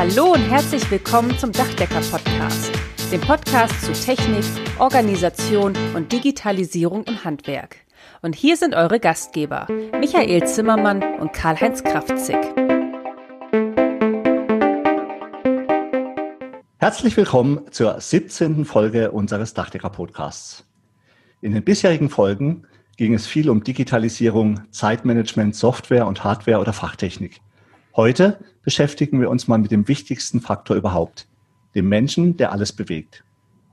Hallo und herzlich willkommen zum Dachdecker Podcast, dem Podcast zu Technik, Organisation und Digitalisierung im Handwerk. Und hier sind eure Gastgeber, Michael Zimmermann und Karl-Heinz Kraftzig. Herzlich willkommen zur 17. Folge unseres Dachdecker Podcasts. In den bisherigen Folgen ging es viel um Digitalisierung, Zeitmanagement, Software und Hardware oder Fachtechnik. Heute beschäftigen wir uns mal mit dem wichtigsten Faktor überhaupt, dem Menschen, der alles bewegt.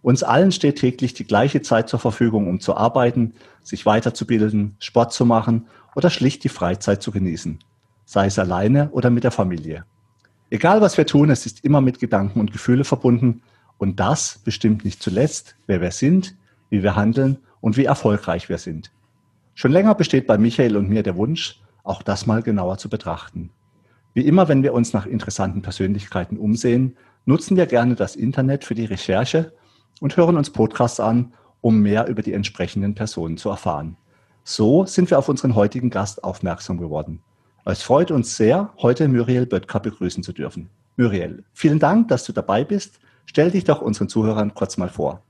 Uns allen steht täglich die gleiche Zeit zur Verfügung, um zu arbeiten, sich weiterzubilden, Sport zu machen oder schlicht die Freizeit zu genießen, sei es alleine oder mit der Familie. Egal was wir tun, es ist immer mit Gedanken und Gefühle verbunden und das bestimmt nicht zuletzt, wer wir sind, wie wir handeln und wie erfolgreich wir sind. Schon länger besteht bei Michael und mir der Wunsch, auch das mal genauer zu betrachten. Wie immer, wenn wir uns nach interessanten Persönlichkeiten umsehen, nutzen wir gerne das Internet für die Recherche und hören uns Podcasts an, um mehr über die entsprechenden Personen zu erfahren. So sind wir auf unseren heutigen Gast aufmerksam geworden. Es freut uns sehr, heute Muriel Böttker begrüßen zu dürfen. Muriel, vielen Dank, dass du dabei bist. Stell dich doch unseren Zuhörern kurz mal vor.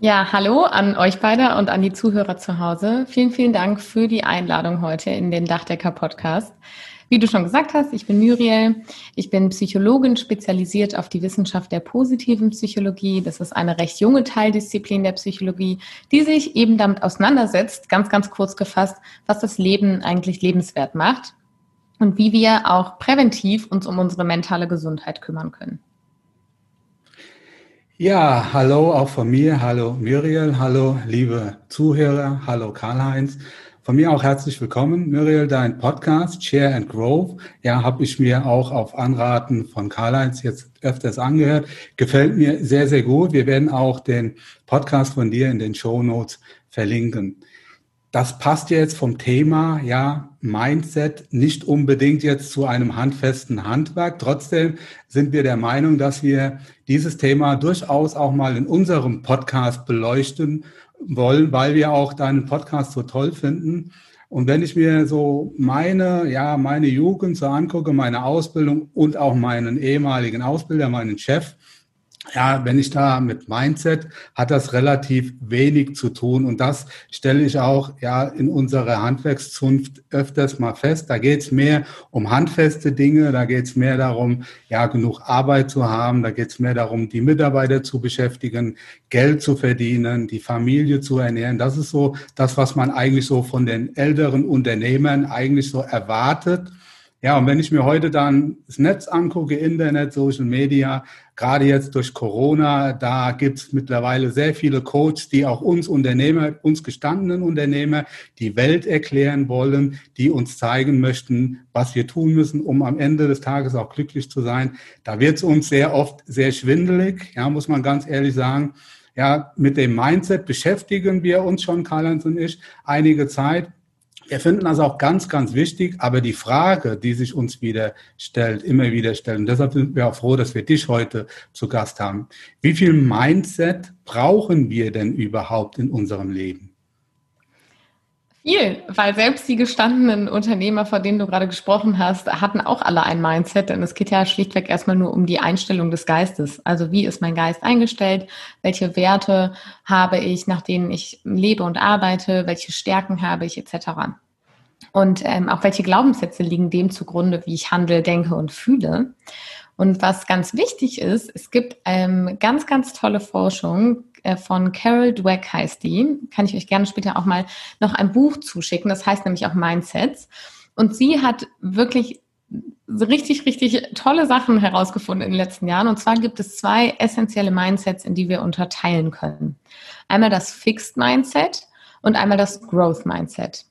Ja, hallo an euch beide und an die Zuhörer zu Hause. Vielen, vielen Dank für die Einladung heute in den Dachdecker Podcast. Wie du schon gesagt hast, ich bin Muriel. Ich bin Psychologin, spezialisiert auf die Wissenschaft der positiven Psychologie. Das ist eine recht junge Teildisziplin der Psychologie, die sich eben damit auseinandersetzt, ganz, ganz kurz gefasst, was das Leben eigentlich lebenswert macht und wie wir auch präventiv uns um unsere mentale Gesundheit kümmern können. Ja, hallo auch von mir. Hallo Muriel, hallo liebe Zuhörer, hallo Karl-Heinz. Von mir auch herzlich willkommen, Muriel, dein Podcast Share and Grow. Ja, habe ich mir auch auf Anraten von Karl-Heinz jetzt öfters angehört. Gefällt mir sehr, sehr gut. Wir werden auch den Podcast von dir in den Show Notes verlinken. Das passt jetzt vom Thema, ja, Mindset nicht unbedingt jetzt zu einem handfesten Handwerk. Trotzdem sind wir der Meinung, dass wir dieses Thema durchaus auch mal in unserem Podcast beleuchten wollen, weil wir auch deinen Podcast so toll finden. Und wenn ich mir so meine, ja, meine Jugend so angucke, meine Ausbildung und auch meinen ehemaligen Ausbilder, meinen Chef, ja, wenn ich da mit Mindset, hat das relativ wenig zu tun. Und das stelle ich auch ja in unserer Handwerkszunft öfters mal fest. Da geht es mehr um handfeste Dinge, da geht es mehr darum, ja, genug Arbeit zu haben, da geht es mehr darum, die Mitarbeiter zu beschäftigen, Geld zu verdienen, die Familie zu ernähren. Das ist so das, was man eigentlich so von den älteren Unternehmern eigentlich so erwartet. Ja, und wenn ich mir heute dann das Netz angucke, Internet, Social Media, gerade jetzt durch Corona, da gibt es mittlerweile sehr viele Coaches, die auch uns Unternehmer, uns gestandenen Unternehmer die Welt erklären wollen, die uns zeigen möchten, was wir tun müssen, um am Ende des Tages auch glücklich zu sein. Da wird es uns sehr oft sehr schwindelig, ja, muss man ganz ehrlich sagen. Ja, mit dem Mindset beschäftigen wir uns schon, Karl-Heinz und ich, einige Zeit. Wir finden das auch ganz, ganz wichtig, aber die Frage, die sich uns wieder stellt, immer wieder stellt, und deshalb sind wir auch froh, dass wir dich heute zu Gast haben. Wie viel Mindset brauchen wir denn überhaupt in unserem Leben? Viel, weil selbst die gestandenen Unternehmer, von denen du gerade gesprochen hast, hatten auch alle ein Mindset, denn es geht ja schlichtweg erstmal nur um die Einstellung des Geistes. Also wie ist mein Geist eingestellt? Welche Werte habe ich, nach denen ich lebe und arbeite? Welche Stärken habe ich etc. Und ähm, auch welche Glaubenssätze liegen dem zugrunde, wie ich handle, denke und fühle. Und was ganz wichtig ist, es gibt ähm, ganz, ganz tolle Forschung, von Carol Dweck heißt die. Kann ich euch gerne später auch mal noch ein Buch zuschicken. Das heißt nämlich auch Mindsets. Und sie hat wirklich richtig, richtig tolle Sachen herausgefunden in den letzten Jahren. Und zwar gibt es zwei essentielle Mindsets, in die wir unterteilen können. Einmal das Fixed Mindset und einmal das Growth Mindset.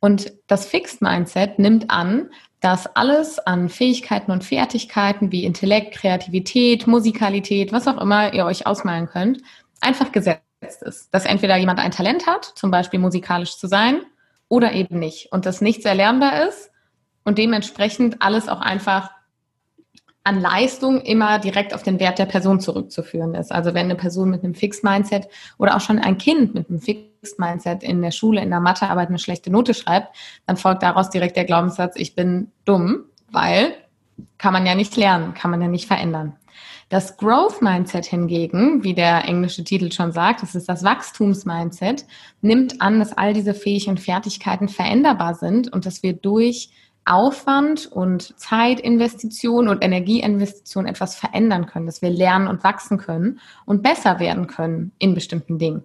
Und das Fixed Mindset nimmt an, dass alles an Fähigkeiten und Fertigkeiten wie Intellekt, Kreativität, Musikalität, was auch immer ihr euch ausmalen könnt, einfach gesetzt ist. Dass entweder jemand ein Talent hat, zum Beispiel musikalisch zu sein, oder eben nicht. Und dass nichts erlernbar ist und dementsprechend alles auch einfach an Leistung immer direkt auf den Wert der Person zurückzuführen ist. Also wenn eine Person mit einem Fixed-Mindset oder auch schon ein Kind mit einem Fixed-Mindset in der Schule, in der Mathearbeit eine schlechte Note schreibt, dann folgt daraus direkt der Glaubenssatz, ich bin dumm, weil Kann man ja nicht lernen, kann man ja nicht verändern. Das Growth Mindset hingegen, wie der englische Titel schon sagt, das ist das Wachstumsmindset, nimmt an, dass all diese Fähigkeiten und Fertigkeiten veränderbar sind und dass wir durch Aufwand und Zeitinvestition und Energieinvestition etwas verändern können, dass wir lernen und wachsen können und besser werden können in bestimmten Dingen.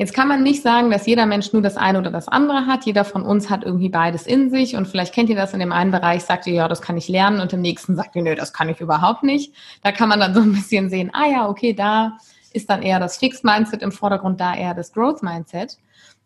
Jetzt kann man nicht sagen, dass jeder Mensch nur das eine oder das andere hat. Jeder von uns hat irgendwie beides in sich. Und vielleicht kennt ihr das in dem einen Bereich, sagt ihr, ja, das kann ich lernen. Und im nächsten sagt ihr, nö, das kann ich überhaupt nicht. Da kann man dann so ein bisschen sehen, ah ja, okay, da ist dann eher das Fixed Mindset im Vordergrund, da eher das Growth Mindset.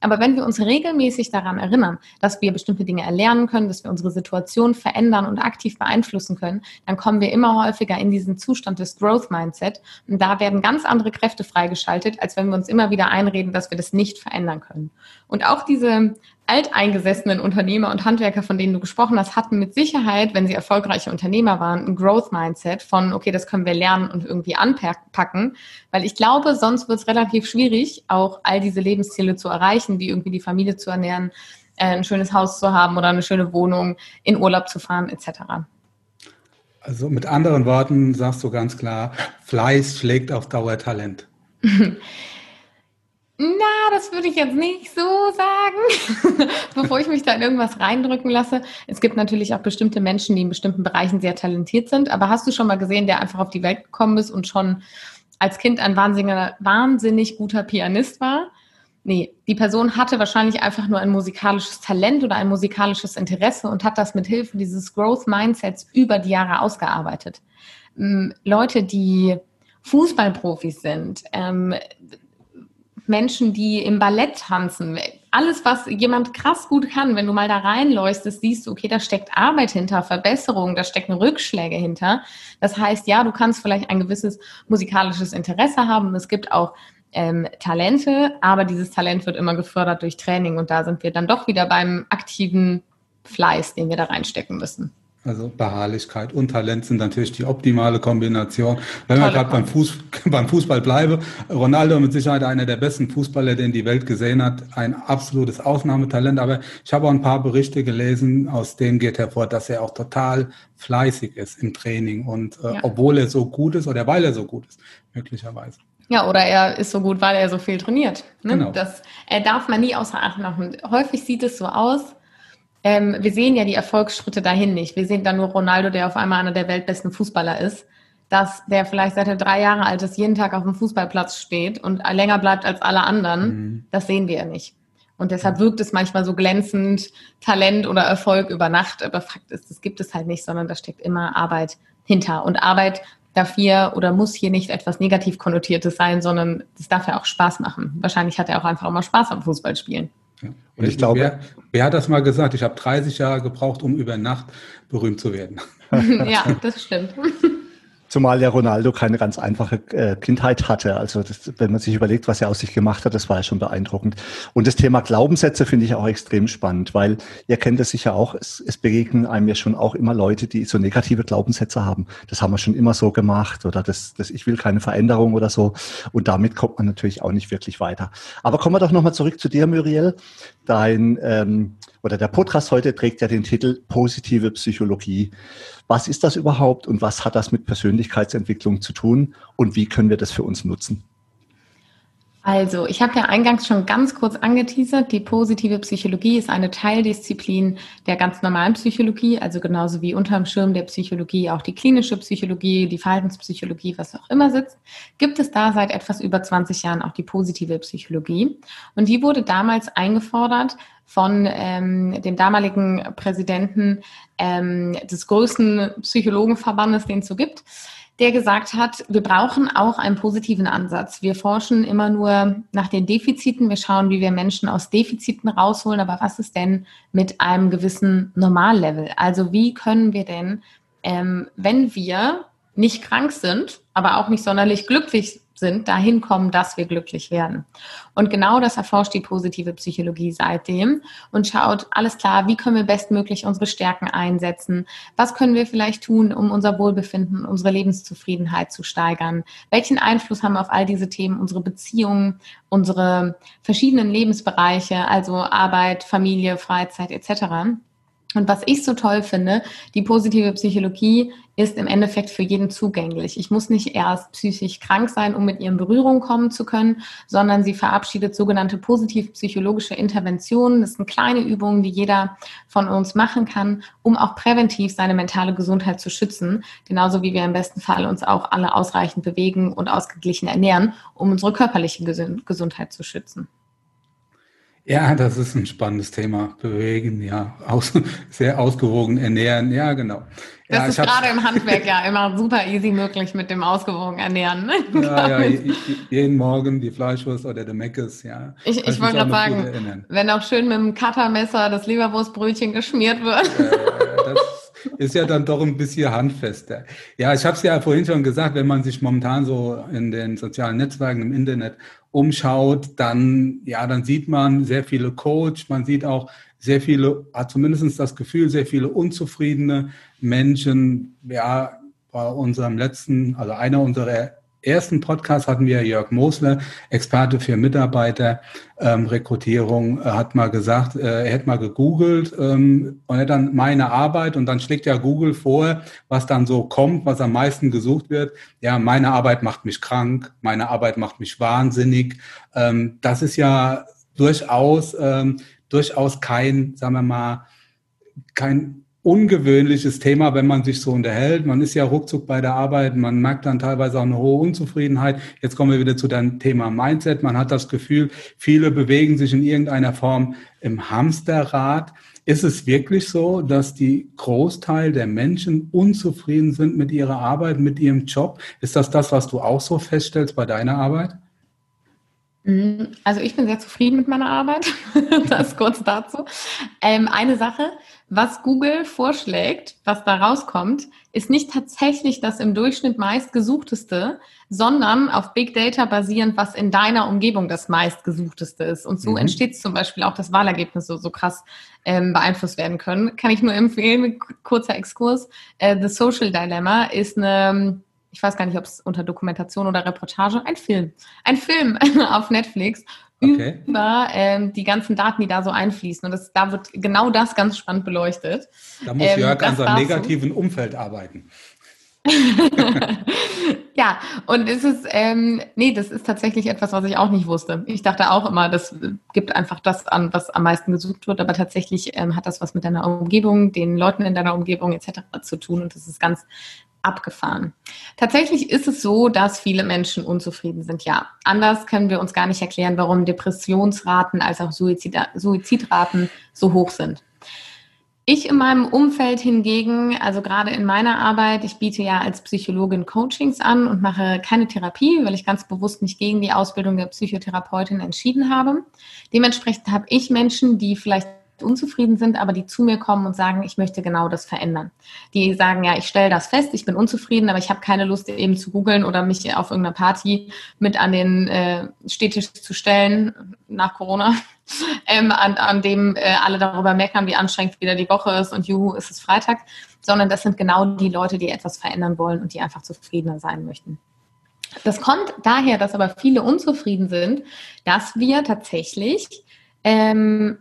Aber wenn wir uns regelmäßig daran erinnern, dass wir bestimmte Dinge erlernen können, dass wir unsere Situation verändern und aktiv beeinflussen können, dann kommen wir immer häufiger in diesen Zustand des Growth Mindset. Und da werden ganz andere Kräfte freigeschaltet, als wenn wir uns immer wieder einreden, dass wir das nicht verändern können. Und auch diese alteingesessenen Unternehmer und Handwerker, von denen du gesprochen hast, hatten mit Sicherheit, wenn sie erfolgreiche Unternehmer waren, ein Growth Mindset von, okay, das können wir lernen und irgendwie anpacken. Weil ich glaube, sonst wird es relativ schwierig, auch all diese Lebensziele zu erreichen, wie irgendwie die Familie zu ernähren, äh, ein schönes Haus zu haben oder eine schöne Wohnung, in Urlaub zu fahren, etc. Also mit anderen Worten sagst du ganz klar, Fleiß schlägt auf Dauer Talent. Na, das würde ich jetzt nicht so sagen, bevor ich mich da in irgendwas reindrücken lasse. Es gibt natürlich auch bestimmte Menschen, die in bestimmten Bereichen sehr talentiert sind. Aber hast du schon mal gesehen, der einfach auf die Welt gekommen ist und schon als Kind ein wahnsinniger, wahnsinnig guter Pianist war? Nee, die Person hatte wahrscheinlich einfach nur ein musikalisches Talent oder ein musikalisches Interesse und hat das mit Hilfe dieses Growth Mindsets über die Jahre ausgearbeitet. Ähm, Leute, die Fußballprofis sind, ähm, Menschen, die im Ballett tanzen. Alles, was jemand krass gut kann, wenn du mal da reinleuchtest, siehst du, okay, da steckt Arbeit hinter, Verbesserung, da stecken Rückschläge hinter. Das heißt, ja, du kannst vielleicht ein gewisses musikalisches Interesse haben. Es gibt auch ähm, Talente, aber dieses Talent wird immer gefördert durch Training und da sind wir dann doch wieder beim aktiven Fleiß, den wir da reinstecken müssen. Also Beharrlichkeit und Talent sind natürlich die optimale Kombination. Wenn wir gerade beim, Fuß, beim Fußball bleiben, Ronaldo mit Sicherheit einer der besten Fußballer, den die Welt gesehen hat, ein absolutes Ausnahmetalent. Aber ich habe auch ein paar Berichte gelesen, aus denen geht hervor, dass er auch total fleißig ist im Training und äh, ja. obwohl er so gut ist oder weil er so gut ist, möglicherweise. Ja, oder er ist so gut, weil er so viel trainiert. Ne? Genau. Das er darf man nie außer Acht machen. Häufig sieht es so aus, ähm, wir sehen ja die Erfolgsschritte dahin nicht. Wir sehen dann nur Ronaldo, der auf einmal einer der weltbesten Fußballer ist, dass der vielleicht seit er drei Jahre alt ist, jeden Tag auf dem Fußballplatz steht und länger bleibt als alle anderen. Mhm. Das sehen wir ja nicht. Und deshalb wirkt es manchmal so glänzend, Talent oder Erfolg über Nacht. Aber Fakt ist, das gibt es halt nicht, sondern da steckt immer Arbeit hinter. Und Arbeit darf hier oder muss hier nicht etwas negativ konnotiertes sein, sondern es darf ja auch Spaß machen. Wahrscheinlich hat er auch einfach immer Spaß am Fußballspielen. Und ich glaube, wer, wer, hat das mal gesagt? Ich habe 30 Jahre gebraucht, um über Nacht berühmt zu werden. ja, das stimmt. Zumal ja Ronaldo keine ganz einfache äh, Kindheit hatte. Also das, wenn man sich überlegt, was er aus sich gemacht hat, das war ja schon beeindruckend. Und das Thema Glaubenssätze finde ich auch extrem spannend, weil ihr kennt es sicher auch, es, es begegnen einem ja schon auch immer Leute, die so negative Glaubenssätze haben. Das haben wir schon immer so gemacht oder das, das ich will keine Veränderung oder so. Und damit kommt man natürlich auch nicht wirklich weiter. Aber kommen wir doch nochmal zurück zu dir, Muriel. Dein ähm, oder der Podcast heute trägt ja den Titel Positive Psychologie. Was ist das überhaupt und was hat das mit Persönlichkeitsentwicklung zu tun und wie können wir das für uns nutzen? Also, ich habe ja eingangs schon ganz kurz angeteasert, die positive Psychologie ist eine Teildisziplin der ganz normalen Psychologie, also genauso wie unterm Schirm der Psychologie auch die klinische Psychologie, die Verhaltenspsychologie, was auch immer sitzt, gibt es da seit etwas über 20 Jahren auch die positive Psychologie. Und die wurde damals eingefordert von ähm, dem damaligen Präsidenten ähm, des größten Psychologenverbandes, den es so gibt der gesagt hat, wir brauchen auch einen positiven Ansatz. Wir forschen immer nur nach den Defiziten. Wir schauen, wie wir Menschen aus Defiziten rausholen. Aber was ist denn mit einem gewissen Normallevel? Also wie können wir denn, ähm, wenn wir nicht krank sind, aber auch nicht sonderlich glücklich sind, dahin kommen, dass wir glücklich werden. Und genau das erforscht die positive Psychologie seitdem und schaut, alles klar, wie können wir bestmöglich unsere Stärken einsetzen? Was können wir vielleicht tun, um unser Wohlbefinden, unsere Lebenszufriedenheit zu steigern? Welchen Einfluss haben auf all diese Themen unsere Beziehungen, unsere verschiedenen Lebensbereiche, also Arbeit, Familie, Freizeit etc.? Und was ich so toll finde, die positive Psychologie ist im Endeffekt für jeden zugänglich. Ich muss nicht erst psychisch krank sein, um mit ihr in Berührung kommen zu können, sondern sie verabschiedet sogenannte positiv-psychologische Interventionen. Das sind kleine Übungen, die jeder von uns machen kann, um auch präventiv seine mentale Gesundheit zu schützen. Genauso wie wir im besten Fall uns auch alle ausreichend bewegen und ausgeglichen ernähren, um unsere körperliche Gesundheit zu schützen. Ja, das ist ein spannendes Thema. Bewegen, ja, aus, sehr ausgewogen ernähren, ja, genau. Das ja, ist gerade im Handwerk ja immer super easy möglich mit dem ausgewogen ernähren. Ne? Ja, ja, jeden Morgen die Fleischwurst oder der Meckes, ja. Ich, ich wollte gerade sagen, wenn auch schön mit dem Cuttermesser das Leberwurstbrötchen geschmiert wird. Ja, das ist ja dann doch ein bisschen handfester. Ja, ich habe es ja vorhin schon gesagt, wenn man sich momentan so in den sozialen Netzwerken im Internet umschaut, dann, ja, dann sieht man sehr viele Coach, man sieht auch sehr viele, hat zumindest das Gefühl, sehr viele unzufriedene Menschen. Ja, bei unserem letzten, also einer unserer ersten Podcast hatten wir Jörg Mosler, Experte für Mitarbeiterrekrutierung, ähm, hat mal gesagt, äh, er hätte mal gegoogelt ähm, und er dann meine Arbeit und dann schlägt ja Google vor, was dann so kommt, was am meisten gesucht wird. Ja, meine Arbeit macht mich krank, meine Arbeit macht mich wahnsinnig. Ähm, das ist ja durchaus, ähm, durchaus kein, sagen wir mal, kein ungewöhnliches Thema, wenn man sich so unterhält. Man ist ja ruckzuck bei der Arbeit, man merkt dann teilweise auch eine hohe Unzufriedenheit. Jetzt kommen wir wieder zu deinem Thema Mindset. Man hat das Gefühl, viele bewegen sich in irgendeiner Form im Hamsterrad. Ist es wirklich so, dass die Großteil der Menschen unzufrieden sind mit ihrer Arbeit, mit ihrem Job? Ist das das, was du auch so feststellst bei deiner Arbeit? Mhm. Also ich bin sehr zufrieden mit meiner Arbeit. das kurz dazu. Ähm, eine Sache, was Google vorschlägt, was da rauskommt, ist nicht tatsächlich das im Durchschnitt meistgesuchteste, sondern auf Big Data basierend, was in deiner Umgebung das meistgesuchteste ist. Und so mhm. entsteht zum Beispiel auch, dass Wahlergebnisse so krass ähm, beeinflusst werden können. Kann ich nur empfehlen, kurzer Exkurs. Äh, The Social Dilemma ist eine ich weiß gar nicht, ob es unter Dokumentation oder Reportage, ein Film. Ein Film auf Netflix okay. über ähm, die ganzen Daten, die da so einfließen. Und das, da wird genau das ganz spannend beleuchtet. Da muss ähm, Jörg an seinem negativen so. Umfeld arbeiten. ja, und es ist, ähm, nee, das ist tatsächlich etwas, was ich auch nicht wusste. Ich dachte auch immer, das gibt einfach das an, was am meisten gesucht wird, aber tatsächlich ähm, hat das was mit deiner Umgebung, den Leuten in deiner Umgebung etc. zu tun und das ist ganz abgefahren. Tatsächlich ist es so, dass viele Menschen unzufrieden sind. Ja, anders können wir uns gar nicht erklären, warum Depressionsraten als auch Suizid Suizidraten so hoch sind. Ich in meinem Umfeld hingegen, also gerade in meiner Arbeit, ich biete ja als Psychologin Coachings an und mache keine Therapie, weil ich ganz bewusst mich gegen die Ausbildung der Psychotherapeutin entschieden habe. Dementsprechend habe ich Menschen, die vielleicht unzufrieden sind, aber die zu mir kommen und sagen, ich möchte genau das verändern. Die sagen, ja, ich stelle das fest, ich bin unzufrieden, aber ich habe keine Lust eben zu googeln oder mich auf irgendeiner Party mit an den äh, Städtisch zu stellen nach Corona, ähm, an, an dem äh, alle darüber meckern, wie anstrengend wieder die Woche ist und juhu, ist es Freitag, sondern das sind genau die Leute, die etwas verändern wollen und die einfach zufriedener sein möchten. Das kommt daher, dass aber viele unzufrieden sind, dass wir tatsächlich ähm,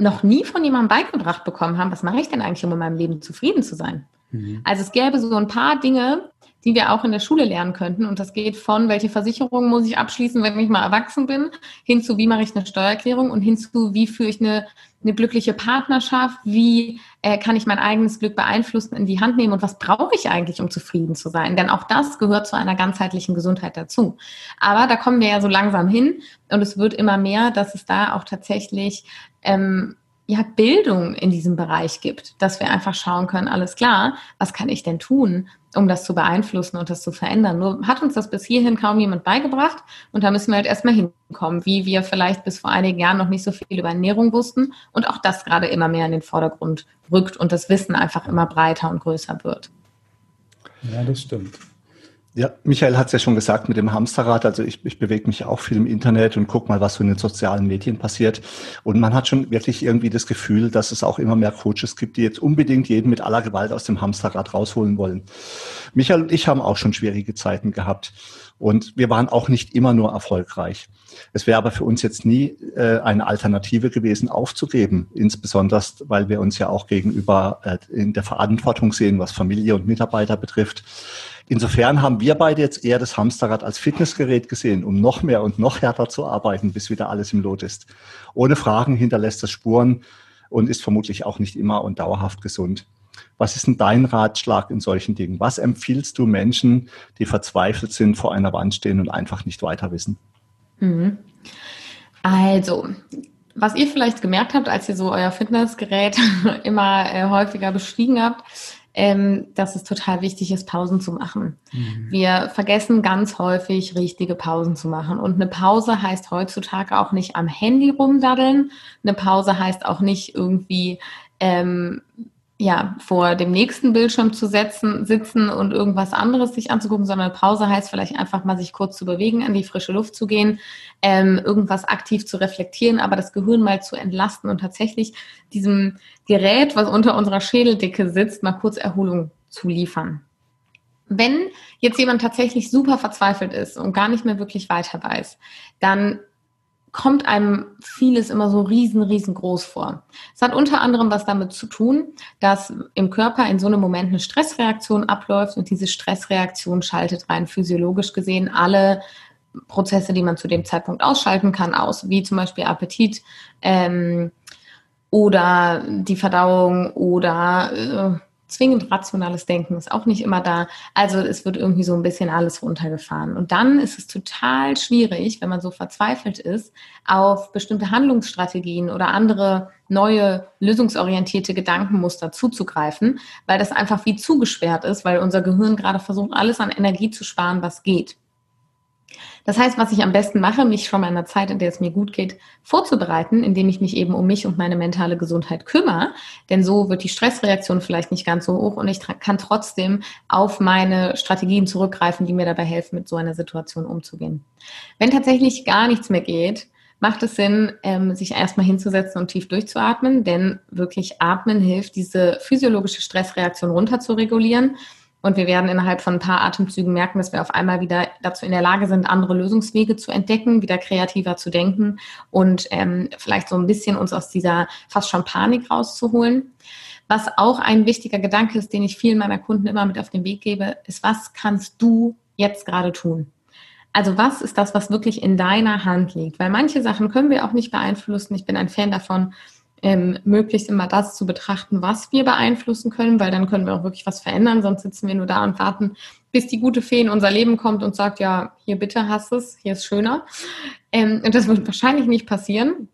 noch nie von jemandem beigebracht bekommen haben, was mache ich denn eigentlich, um in meinem Leben zufrieden zu sein? Mhm. Also es gäbe so ein paar Dinge, die wir auch in der Schule lernen könnten. Und das geht von, welche Versicherung muss ich abschließen, wenn ich mal erwachsen bin, hin zu, wie mache ich eine Steuererklärung und hin zu, wie führe ich eine, eine glückliche Partnerschaft, wie äh, kann ich mein eigenes Glück beeinflussen, in die Hand nehmen und was brauche ich eigentlich, um zufrieden zu sein? Denn auch das gehört zu einer ganzheitlichen Gesundheit dazu. Aber da kommen wir ja so langsam hin und es wird immer mehr, dass es da auch tatsächlich ähm, ja, Bildung in diesem Bereich gibt, dass wir einfach schauen können, alles klar, was kann ich denn tun, um das zu beeinflussen und das zu verändern. Nur hat uns das bis hierhin kaum jemand beigebracht und da müssen wir halt erstmal hinkommen, wie wir vielleicht bis vor einigen Jahren noch nicht so viel über Ernährung wussten und auch das gerade immer mehr in den Vordergrund rückt und das Wissen einfach immer breiter und größer wird. Ja, das stimmt. Ja, Michael hat es ja schon gesagt mit dem Hamsterrad. Also ich, ich bewege mich auch viel im Internet und gucke mal, was so in den sozialen Medien passiert. Und man hat schon wirklich irgendwie das Gefühl, dass es auch immer mehr Coaches gibt, die jetzt unbedingt jeden mit aller Gewalt aus dem Hamsterrad rausholen wollen. Michael und ich haben auch schon schwierige Zeiten gehabt. Und wir waren auch nicht immer nur erfolgreich. Es wäre aber für uns jetzt nie äh, eine Alternative gewesen, aufzugeben, insbesondere weil wir uns ja auch gegenüber äh, in der Verantwortung sehen, was Familie und Mitarbeiter betrifft. Insofern haben wir beide jetzt eher das Hamsterrad als Fitnessgerät gesehen, um noch mehr und noch härter zu arbeiten, bis wieder alles im Lot ist. Ohne Fragen hinterlässt das Spuren und ist vermutlich auch nicht immer und dauerhaft gesund. Was ist denn dein Ratschlag in solchen Dingen? Was empfiehlst du Menschen, die verzweifelt sind, vor einer Wand stehen und einfach nicht weiter wissen? Mhm. Also, was ihr vielleicht gemerkt habt, als ihr so euer Fitnessgerät immer äh, häufiger beschrieben habt, ähm, dass es total wichtig ist, Pausen zu machen. Mhm. Wir vergessen ganz häufig, richtige Pausen zu machen. Und eine Pause heißt heutzutage auch nicht am Handy rumdaddeln. Eine Pause heißt auch nicht irgendwie ähm, ja, vor dem nächsten Bildschirm zu setzen, sitzen und irgendwas anderes sich anzugucken, sondern Pause heißt vielleicht einfach mal sich kurz zu bewegen, an die frische Luft zu gehen, ähm, irgendwas aktiv zu reflektieren, aber das Gehirn mal zu entlasten und tatsächlich diesem Gerät, was unter unserer Schädeldicke sitzt, mal kurz Erholung zu liefern. Wenn jetzt jemand tatsächlich super verzweifelt ist und gar nicht mehr wirklich weiter weiß, dann kommt einem vieles immer so riesen, riesengroß vor. Es hat unter anderem was damit zu tun, dass im Körper in so einem Moment eine Stressreaktion abläuft und diese Stressreaktion schaltet rein physiologisch gesehen alle Prozesse, die man zu dem Zeitpunkt ausschalten kann, aus, wie zum Beispiel Appetit ähm, oder die Verdauung oder äh, zwingend rationales Denken ist auch nicht immer da. Also es wird irgendwie so ein bisschen alles runtergefahren. Und dann ist es total schwierig, wenn man so verzweifelt ist, auf bestimmte Handlungsstrategien oder andere neue lösungsorientierte Gedankenmuster zuzugreifen, weil das einfach wie zugesperrt ist, weil unser Gehirn gerade versucht, alles an Energie zu sparen, was geht. Das heißt, was ich am besten mache, mich schon mal in einer Zeit, in der es mir gut geht, vorzubereiten, indem ich mich eben um mich und meine mentale Gesundheit kümmere. Denn so wird die Stressreaktion vielleicht nicht ganz so hoch und ich kann trotzdem auf meine Strategien zurückgreifen, die mir dabei helfen, mit so einer Situation umzugehen. Wenn tatsächlich gar nichts mehr geht, macht es Sinn, ähm, sich erstmal hinzusetzen und tief durchzuatmen, denn wirklich atmen hilft, diese physiologische Stressreaktion runter zu regulieren und wir werden innerhalb von ein paar Atemzügen merken, dass wir auf einmal wieder dazu in der Lage sind, andere Lösungswege zu entdecken, wieder kreativer zu denken und ähm, vielleicht so ein bisschen uns aus dieser fast schon Panik rauszuholen. Was auch ein wichtiger Gedanke ist, den ich vielen meiner Kunden immer mit auf den Weg gebe, ist, was kannst du jetzt gerade tun? Also was ist das, was wirklich in deiner Hand liegt? Weil manche Sachen können wir auch nicht beeinflussen. Ich bin ein Fan davon, ähm, möglichst immer das zu betrachten, was wir beeinflussen können, weil dann können wir auch wirklich was verändern, sonst sitzen wir nur da und warten, bis die gute Fee in unser Leben kommt und sagt, ja, hier bitte hast es, hier ist schöner. Ähm, und das wird wahrscheinlich nicht passieren.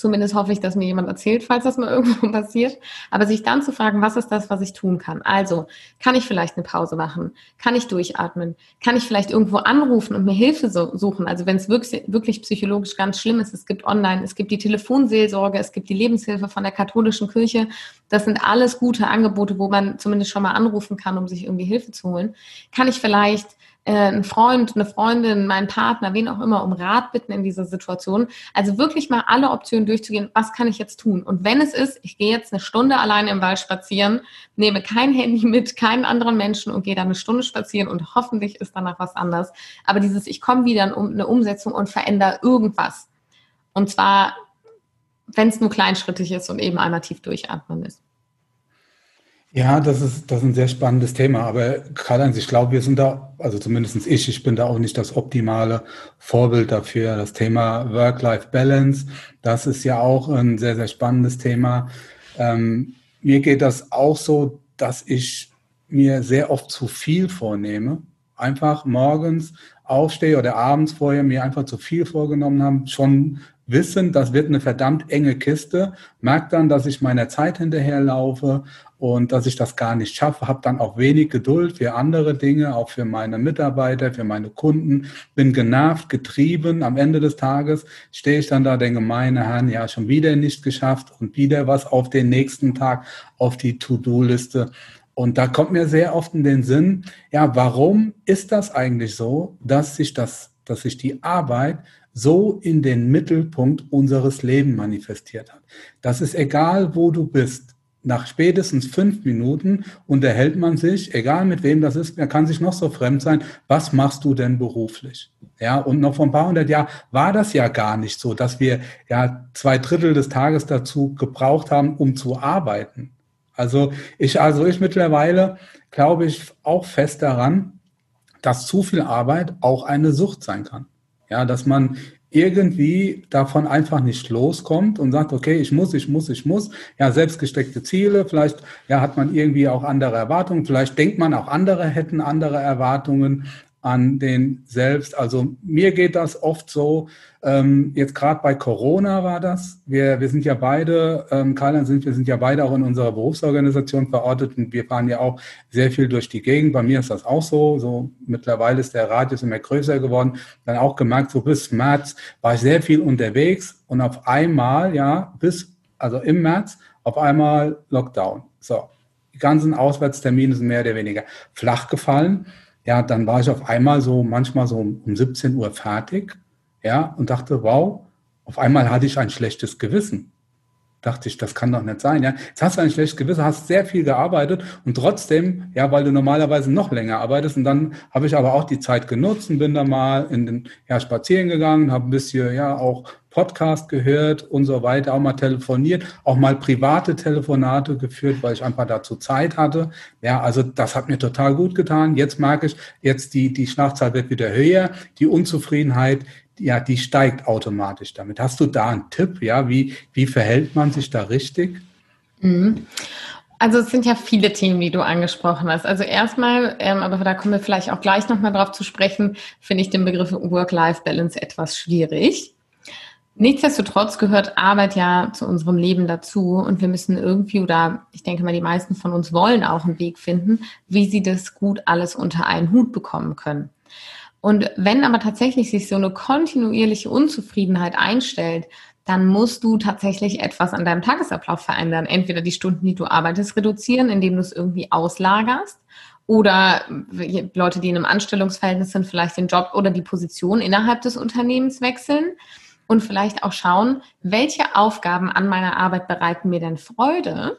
Zumindest hoffe ich, dass mir jemand erzählt, falls das mal irgendwo passiert. Aber sich dann zu fragen, was ist das, was ich tun kann? Also, kann ich vielleicht eine Pause machen? Kann ich durchatmen? Kann ich vielleicht irgendwo anrufen und mir Hilfe suchen? Also, wenn es wirklich, wirklich psychologisch ganz schlimm ist, es gibt online, es gibt die Telefonseelsorge, es gibt die Lebenshilfe von der katholischen Kirche. Das sind alles gute Angebote, wo man zumindest schon mal anrufen kann, um sich irgendwie Hilfe zu holen. Kann ich vielleicht äh, einen Freund, eine Freundin, meinen Partner, wen auch immer, um Rat bitten in dieser Situation. Also wirklich mal alle Optionen durchzugehen, was kann ich jetzt tun? Und wenn es ist, ich gehe jetzt eine Stunde alleine im Wald spazieren, nehme kein Handy mit, keinen anderen Menschen und gehe dann eine Stunde spazieren und hoffentlich ist danach was anders. Aber dieses, ich komme wieder in eine Umsetzung und verändere irgendwas. Und zwar, wenn es nur kleinschrittig ist und eben einmal tief durchatmen ist. Ja, das ist, das ist ein sehr spannendes Thema. Aber Karl-Heinz, ich glaube, wir sind da, also zumindest ich, ich bin da auch nicht das optimale Vorbild dafür. Das Thema Work-Life-Balance, das ist ja auch ein sehr, sehr spannendes Thema. Ähm, mir geht das auch so, dass ich mir sehr oft zu viel vornehme. Einfach morgens aufstehe oder abends vorher mir einfach zu viel vorgenommen haben, schon wissen, das wird eine verdammt enge Kiste, merke dann, dass ich meiner Zeit hinterherlaufe und dass ich das gar nicht schaffe, habe dann auch wenig Geduld für andere Dinge, auch für meine Mitarbeiter, für meine Kunden, bin genervt, getrieben. Am Ende des Tages stehe ich dann da, denke, meine Herren, ja, schon wieder nicht geschafft und wieder was auf den nächsten Tag auf die To-Do-Liste. Und da kommt mir sehr oft in den Sinn, ja, warum ist das eigentlich so, dass sich das, dass sich die Arbeit so in den Mittelpunkt unseres Lebens manifestiert hat? Das ist egal, wo du bist. Nach spätestens fünf Minuten unterhält man sich, egal mit wem das ist, er kann sich noch so fremd sein. Was machst du denn beruflich? Ja, und noch vor ein paar hundert Jahren war das ja gar nicht so, dass wir ja zwei Drittel des Tages dazu gebraucht haben, um zu arbeiten. Also ich, also ich mittlerweile glaube ich auch fest daran, dass zu viel Arbeit auch eine Sucht sein kann. Ja, dass man irgendwie davon einfach nicht loskommt und sagt, okay, ich muss, ich muss, ich muss. Ja, selbstgesteckte Ziele, vielleicht ja, hat man irgendwie auch andere Erwartungen, vielleicht denkt man auch andere hätten andere Erwartungen an den selbst. Also mir geht das oft so, ähm, jetzt gerade bei Corona war das. Wir, wir sind ja beide, ähm, Karl sind, wir sind ja beide auch in unserer Berufsorganisation verortet und wir fahren ja auch sehr viel durch die Gegend. Bei mir ist das auch so. So mittlerweile ist der Radius immer größer geworden. Dann auch gemerkt, so bis März war ich sehr viel unterwegs und auf einmal, ja, bis, also im März, auf einmal Lockdown. So. Die ganzen Auswärtstermine sind mehr oder weniger flach gefallen ja, dann war ich auf einmal so manchmal so um 17 Uhr fertig, ja, und dachte, wow, auf einmal hatte ich ein schlechtes Gewissen. Dachte ich, das kann doch nicht sein, ja. Jetzt hast du ein schlechtes Gewissen, hast sehr viel gearbeitet und trotzdem, ja, weil du normalerweise noch länger arbeitest und dann habe ich aber auch die Zeit genutzt und bin da mal in den, ja, spazieren gegangen, habe ein bisschen, ja, auch Podcast gehört und so weiter, auch mal telefoniert, auch mal private Telefonate geführt, weil ich einfach dazu Zeit hatte. Ja, also das hat mir total gut getan. Jetzt merke ich, jetzt die, die Schlagzahl wird wieder höher, die Unzufriedenheit, ja, die steigt automatisch damit. Hast du da einen Tipp? Ja, wie, wie verhält man sich da richtig? Mhm. Also es sind ja viele Themen, die du angesprochen hast. Also erstmal, ähm, aber da kommen wir vielleicht auch gleich nochmal drauf zu sprechen, finde ich den Begriff Work-Life-Balance etwas schwierig. Nichtsdestotrotz gehört Arbeit ja zu unserem Leben dazu und wir müssen irgendwie, oder ich denke mal, die meisten von uns wollen auch einen Weg finden, wie sie das gut alles unter einen Hut bekommen können. Und wenn aber tatsächlich sich so eine kontinuierliche Unzufriedenheit einstellt, dann musst du tatsächlich etwas an deinem Tagesablauf verändern. Entweder die Stunden, die du arbeitest, reduzieren, indem du es irgendwie auslagerst. Oder Leute, die in einem Anstellungsverhältnis sind, vielleicht den Job oder die Position innerhalb des Unternehmens wechseln und vielleicht auch schauen, welche Aufgaben an meiner Arbeit bereiten mir denn Freude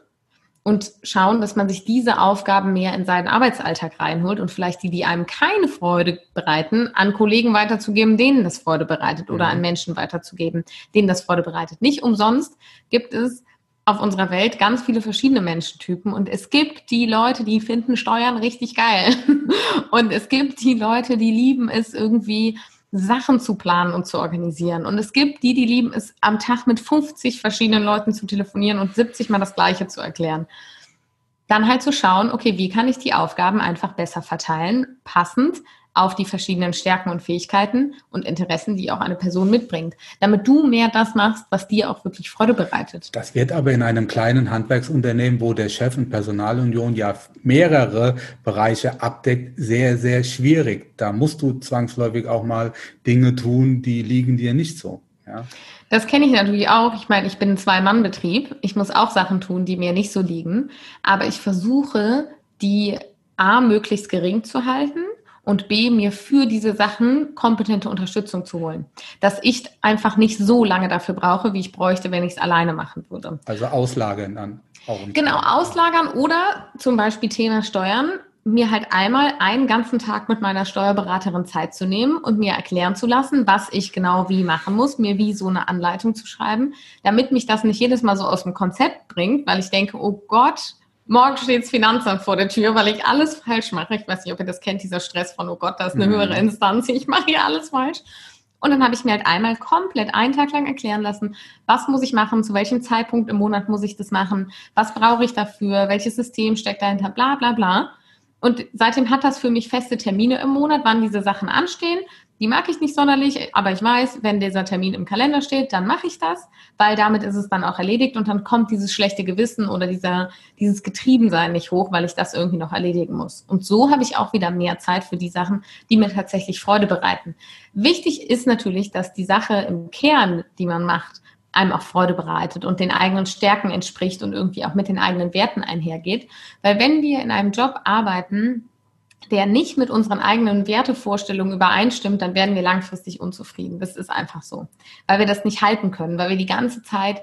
und schauen, dass man sich diese Aufgaben mehr in seinen Arbeitsalltag reinholt und vielleicht die, die einem keine Freude bereiten, an Kollegen weiterzugeben, denen das Freude bereitet oder mhm. an Menschen weiterzugeben, denen das Freude bereitet. Nicht umsonst gibt es auf unserer Welt ganz viele verschiedene Menschentypen und es gibt die Leute, die finden Steuern richtig geil und es gibt die Leute, die lieben es irgendwie Sachen zu planen und zu organisieren. Und es gibt die, die lieben es, am Tag mit 50 verschiedenen Leuten zu telefonieren und 70 mal das Gleiche zu erklären. Dann halt zu schauen, okay, wie kann ich die Aufgaben einfach besser verteilen, passend auf die verschiedenen Stärken und Fähigkeiten und Interessen, die auch eine Person mitbringt, damit du mehr das machst, was dir auch wirklich Freude bereitet. Das wird aber in einem kleinen Handwerksunternehmen, wo der Chef in Personalunion ja mehrere Bereiche abdeckt, sehr, sehr schwierig. Da musst du zwangsläufig auch mal Dinge tun, die liegen dir nicht so. Ja. Das kenne ich natürlich auch. Ich meine, ich bin ein Zwei-Mann-Betrieb. Ich muss auch Sachen tun, die mir nicht so liegen. Aber ich versuche, die A möglichst gering zu halten und B, mir für diese Sachen kompetente Unterstützung zu holen. Dass ich einfach nicht so lange dafür brauche, wie ich bräuchte, wenn ich es alleine machen würde. Also auslagern dann. Genau, auslagern oder zum Beispiel Thema Steuern mir halt einmal einen ganzen Tag mit meiner Steuerberaterin Zeit zu nehmen und mir erklären zu lassen, was ich genau wie machen muss, mir wie so eine Anleitung zu schreiben, damit mich das nicht jedes Mal so aus dem Konzept bringt, weil ich denke, oh Gott, morgen steht das Finanzamt vor der Tür, weil ich alles falsch mache. Ich weiß nicht, ob ihr das kennt, dieser Stress von, oh Gott, da ist eine mhm. höhere Instanz, ich mache hier alles falsch. Und dann habe ich mir halt einmal komplett einen Tag lang erklären lassen, was muss ich machen, zu welchem Zeitpunkt im Monat muss ich das machen, was brauche ich dafür, welches System steckt dahinter, bla bla bla. Und seitdem hat das für mich feste Termine im Monat, wann diese Sachen anstehen. Die mag ich nicht sonderlich, aber ich weiß, wenn dieser Termin im Kalender steht, dann mache ich das, weil damit ist es dann auch erledigt und dann kommt dieses schlechte Gewissen oder dieser, dieses Getriebensein nicht hoch, weil ich das irgendwie noch erledigen muss. Und so habe ich auch wieder mehr Zeit für die Sachen, die mir tatsächlich Freude bereiten. Wichtig ist natürlich, dass die Sache im Kern, die man macht, einem auch Freude bereitet und den eigenen Stärken entspricht und irgendwie auch mit den eigenen Werten einhergeht. Weil wenn wir in einem Job arbeiten, der nicht mit unseren eigenen Wertevorstellungen übereinstimmt, dann werden wir langfristig unzufrieden. Das ist einfach so. Weil wir das nicht halten können, weil wir die ganze Zeit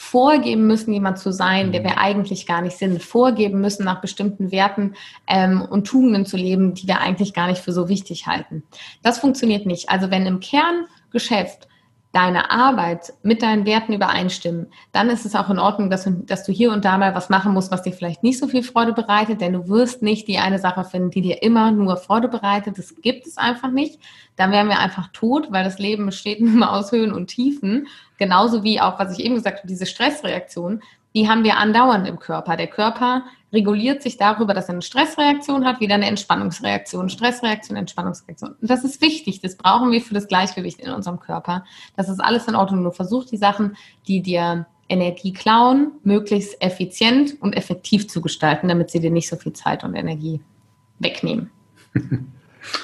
vorgeben müssen, jemand zu sein, der mhm. wir eigentlich gar nicht sind, vorgeben müssen, nach bestimmten Werten ähm, und Tugenden zu leben, die wir eigentlich gar nicht für so wichtig halten. Das funktioniert nicht. Also wenn im Kerngeschäft deine Arbeit mit deinen Werten übereinstimmen, dann ist es auch in Ordnung, dass, dass, du hier und da mal was machen musst, was dir vielleicht nicht so viel Freude bereitet, denn du wirst nicht die eine Sache finden, die dir immer nur Freude bereitet. Das gibt es einfach nicht. Dann wären wir einfach tot, weil das Leben besteht nur aus Höhen und Tiefen. Genauso wie auch, was ich eben gesagt habe, diese Stressreaktion die haben wir andauernd im Körper. Der Körper reguliert sich darüber, dass er eine Stressreaktion hat, wieder eine Entspannungsreaktion, Stressreaktion, Entspannungsreaktion. Und das ist wichtig. Das brauchen wir für das Gleichgewicht in unserem Körper. Das ist alles in Ordnung. Nur versuch die Sachen, die dir Energie klauen, möglichst effizient und effektiv zu gestalten, damit sie dir nicht so viel Zeit und Energie wegnehmen.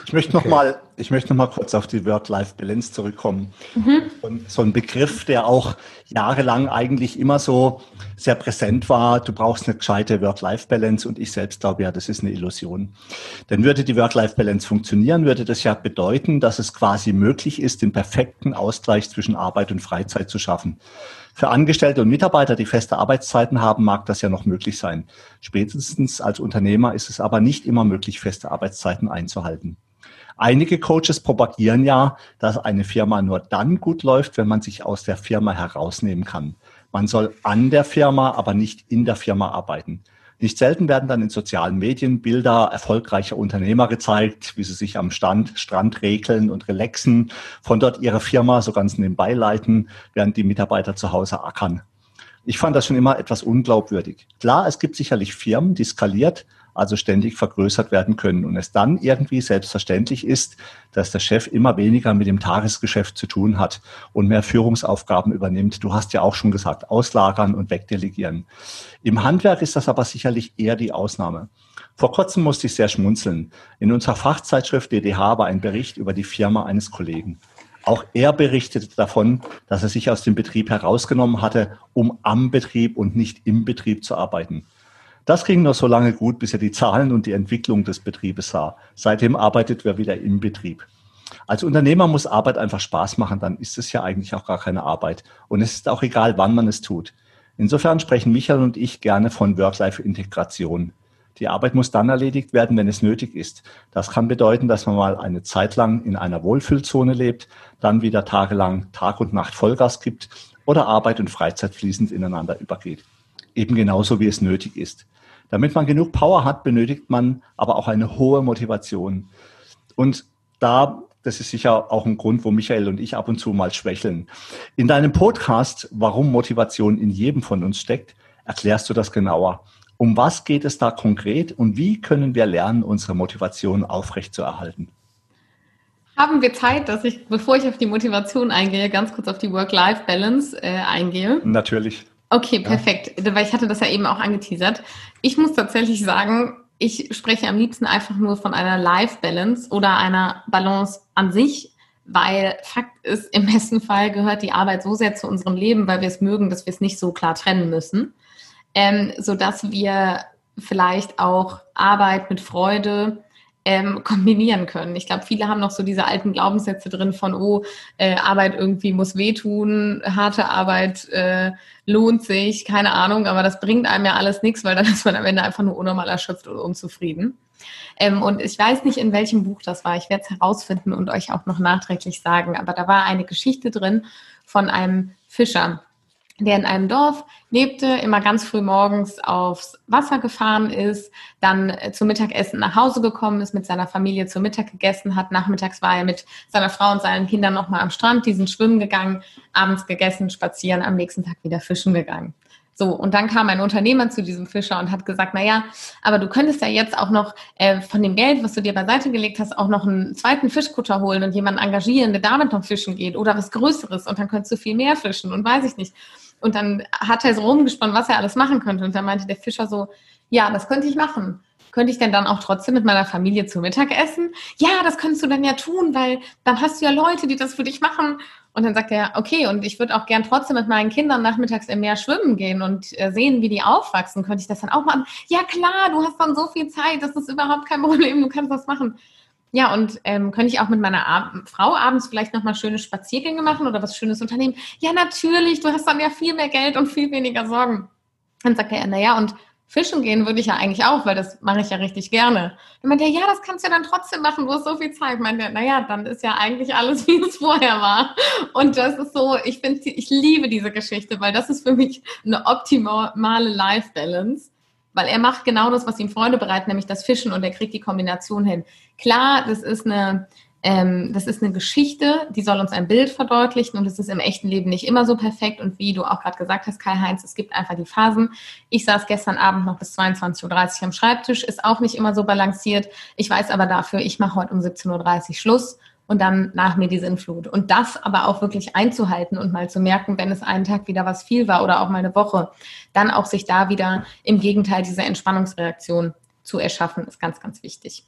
Ich möchte okay. noch mal, ich möchte noch mal kurz auf die Work-Life-Balance zurückkommen. Mhm. So ein Begriff, der auch jahrelang eigentlich immer so sehr präsent war. Du brauchst eine gescheite Work-Life-Balance und ich selbst glaube ja, das ist eine Illusion. Denn würde die Work-Life-Balance funktionieren, würde das ja bedeuten, dass es quasi möglich ist, den perfekten Ausgleich zwischen Arbeit und Freizeit zu schaffen. Für Angestellte und Mitarbeiter, die feste Arbeitszeiten haben, mag das ja noch möglich sein. Spätestens als Unternehmer ist es aber nicht immer möglich, feste Arbeitszeiten einzuhalten. Einige Coaches propagieren ja, dass eine Firma nur dann gut läuft, wenn man sich aus der Firma herausnehmen kann. Man soll an der Firma, aber nicht in der Firma arbeiten. Nicht selten werden dann in sozialen Medien Bilder erfolgreicher Unternehmer gezeigt, wie sie sich am Stand, Strand regeln und relaxen, von dort ihre Firma so ganz nebenbei leiten, während die Mitarbeiter zu Hause ackern. Ich fand das schon immer etwas unglaubwürdig. Klar, es gibt sicherlich Firmen, die skaliert, also ständig vergrößert werden können und es dann irgendwie selbstverständlich ist, dass der Chef immer weniger mit dem Tagesgeschäft zu tun hat und mehr Führungsaufgaben übernimmt. Du hast ja auch schon gesagt, auslagern und wegdelegieren. Im Handwerk ist das aber sicherlich eher die Ausnahme. Vor kurzem musste ich sehr schmunzeln. In unserer Fachzeitschrift DDH war ein Bericht über die Firma eines Kollegen. Auch er berichtete davon, dass er sich aus dem Betrieb herausgenommen hatte, um am Betrieb und nicht im Betrieb zu arbeiten. Das ging nur so lange gut, bis er die Zahlen und die Entwicklung des Betriebes sah. Seitdem arbeitet er wieder im Betrieb. Als Unternehmer muss Arbeit einfach Spaß machen, dann ist es ja eigentlich auch gar keine Arbeit. Und es ist auch egal, wann man es tut. Insofern sprechen Michael und ich gerne von Work-Life-Integration. Die Arbeit muss dann erledigt werden, wenn es nötig ist. Das kann bedeuten, dass man mal eine Zeit lang in einer Wohlfühlzone lebt, dann wieder tagelang Tag und Nacht Vollgas gibt oder Arbeit und Freizeit fließend ineinander übergeht. Eben genauso, wie es nötig ist. Damit man genug Power hat, benötigt man aber auch eine hohe Motivation. Und da, das ist sicher auch ein Grund, wo Michael und ich ab und zu mal schwächeln. In deinem Podcast, warum Motivation in jedem von uns steckt, erklärst du das genauer. Um was geht es da konkret und wie können wir lernen, unsere Motivation aufrechtzuerhalten? Haben wir Zeit, dass ich, bevor ich auf die Motivation eingehe, ganz kurz auf die Work-Life-Balance äh, eingehe? Natürlich. Okay, perfekt. Ja. Weil ich hatte das ja eben auch angeteasert. Ich muss tatsächlich sagen, ich spreche am liebsten einfach nur von einer Life-Balance oder einer Balance an sich, weil Fakt ist, im besten Fall gehört die Arbeit so sehr zu unserem Leben, weil wir es mögen, dass wir es nicht so klar trennen müssen, ähm, sodass wir vielleicht auch Arbeit mit Freude ähm, kombinieren können. Ich glaube, viele haben noch so diese alten Glaubenssätze drin von, oh, äh, Arbeit irgendwie muss wehtun, harte Arbeit äh, lohnt sich, keine Ahnung, aber das bringt einem ja alles nichts, weil dann ist man am Ende einfach nur unnormal erschöpft oder unzufrieden. Ähm, und ich weiß nicht, in welchem Buch das war. Ich werde es herausfinden und euch auch noch nachträglich sagen. Aber da war eine Geschichte drin von einem Fischer der in einem Dorf lebte, immer ganz früh morgens aufs Wasser gefahren ist, dann äh, zum Mittagessen nach Hause gekommen ist, mit seiner Familie zum Mittag gegessen hat. Nachmittags war er mit seiner Frau und seinen Kindern nochmal am Strand, die sind schwimmen gegangen, abends gegessen, spazieren, am nächsten Tag wieder fischen gegangen. So, und dann kam ein Unternehmer zu diesem Fischer und hat gesagt, na ja, aber du könntest ja jetzt auch noch äh, von dem Geld, was du dir beiseite gelegt hast, auch noch einen zweiten Fischkutter holen und jemanden engagieren, der damit noch fischen geht oder was Größeres und dann könntest du viel mehr fischen und weiß ich nicht. Und dann hat er so rumgespannt, was er alles machen könnte. Und dann meinte der Fischer so, ja, das könnte ich machen. Könnte ich denn dann auch trotzdem mit meiner Familie zu Mittag essen? Ja, das könntest du dann ja tun, weil dann hast du ja Leute, die das für dich machen. Und dann sagt er, okay, und ich würde auch gern trotzdem mit meinen Kindern nachmittags im Meer schwimmen gehen und äh, sehen, wie die aufwachsen. Könnte ich das dann auch machen? Ja klar, du hast dann so viel Zeit, das ist überhaupt kein Problem, du kannst das machen. Ja, und ähm, könnte ich auch mit meiner Ab Frau abends vielleicht nochmal schöne Spaziergänge machen oder was Schönes unternehmen? Ja, natürlich, du hast dann ja viel mehr Geld und viel weniger Sorgen. Dann sagt er, naja, und Fischen gehen würde ich ja eigentlich auch, weil das mache ich ja richtig gerne. Dann meint er, ja, das kannst du ja dann trotzdem machen, du hast so viel Zeit. Meint er, naja, dann ist ja eigentlich alles, wie es vorher war. Und das ist so, ich finde, ich liebe diese Geschichte, weil das ist für mich eine optimale Life Balance. Weil er macht genau das, was ihm Freude bereitet, nämlich das Fischen und er kriegt die Kombination hin. Klar, das ist eine, ähm, das ist eine Geschichte, die soll uns ein Bild verdeutlichen und es ist im echten Leben nicht immer so perfekt. Und wie du auch gerade gesagt hast, Kai-Heinz, es gibt einfach die Phasen. Ich saß gestern Abend noch bis 22.30 Uhr am Schreibtisch, ist auch nicht immer so balanciert. Ich weiß aber dafür, ich mache heute um 17.30 Uhr Schluss und dann nach mir die Sinnflut. Und das aber auch wirklich einzuhalten und mal zu merken, wenn es einen Tag wieder was viel war oder auch mal eine Woche, dann auch sich da wieder im Gegenteil diese Entspannungsreaktion zu erschaffen, ist ganz, ganz wichtig.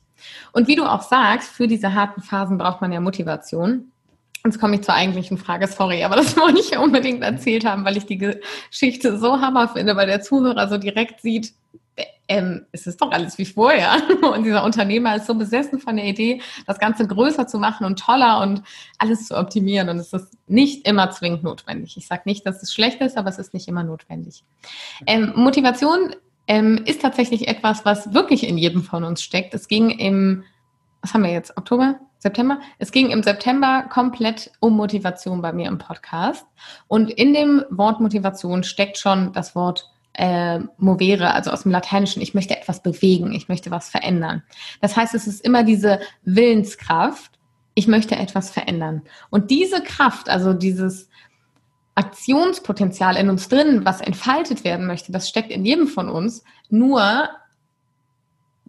Und wie du auch sagst, für diese harten Phasen braucht man ja Motivation. Jetzt komme ich zur eigentlichen Frage, sorry, aber das wollte ich ja unbedingt erzählt haben, weil ich die Geschichte so hammer finde, weil der Zuhörer so direkt sieht, ähm, es ist doch alles wie vorher. Und dieser Unternehmer ist so besessen von der Idee, das Ganze größer zu machen und toller und alles zu optimieren. Und es ist nicht immer zwingend notwendig. Ich sage nicht, dass es schlecht ist, aber es ist nicht immer notwendig. Ähm, Motivation ähm, ist tatsächlich etwas, was wirklich in jedem von uns steckt. Es ging im, was haben wir jetzt, Oktober? September? Es ging im September komplett um Motivation bei mir im Podcast. Und in dem Wort Motivation steckt schon das Wort äh, movere, also aus dem Lateinischen, ich möchte etwas bewegen, ich möchte was verändern. Das heißt, es ist immer diese Willenskraft, ich möchte etwas verändern. Und diese Kraft, also dieses Aktionspotenzial in uns drin, was entfaltet werden möchte, das steckt in jedem von uns. Nur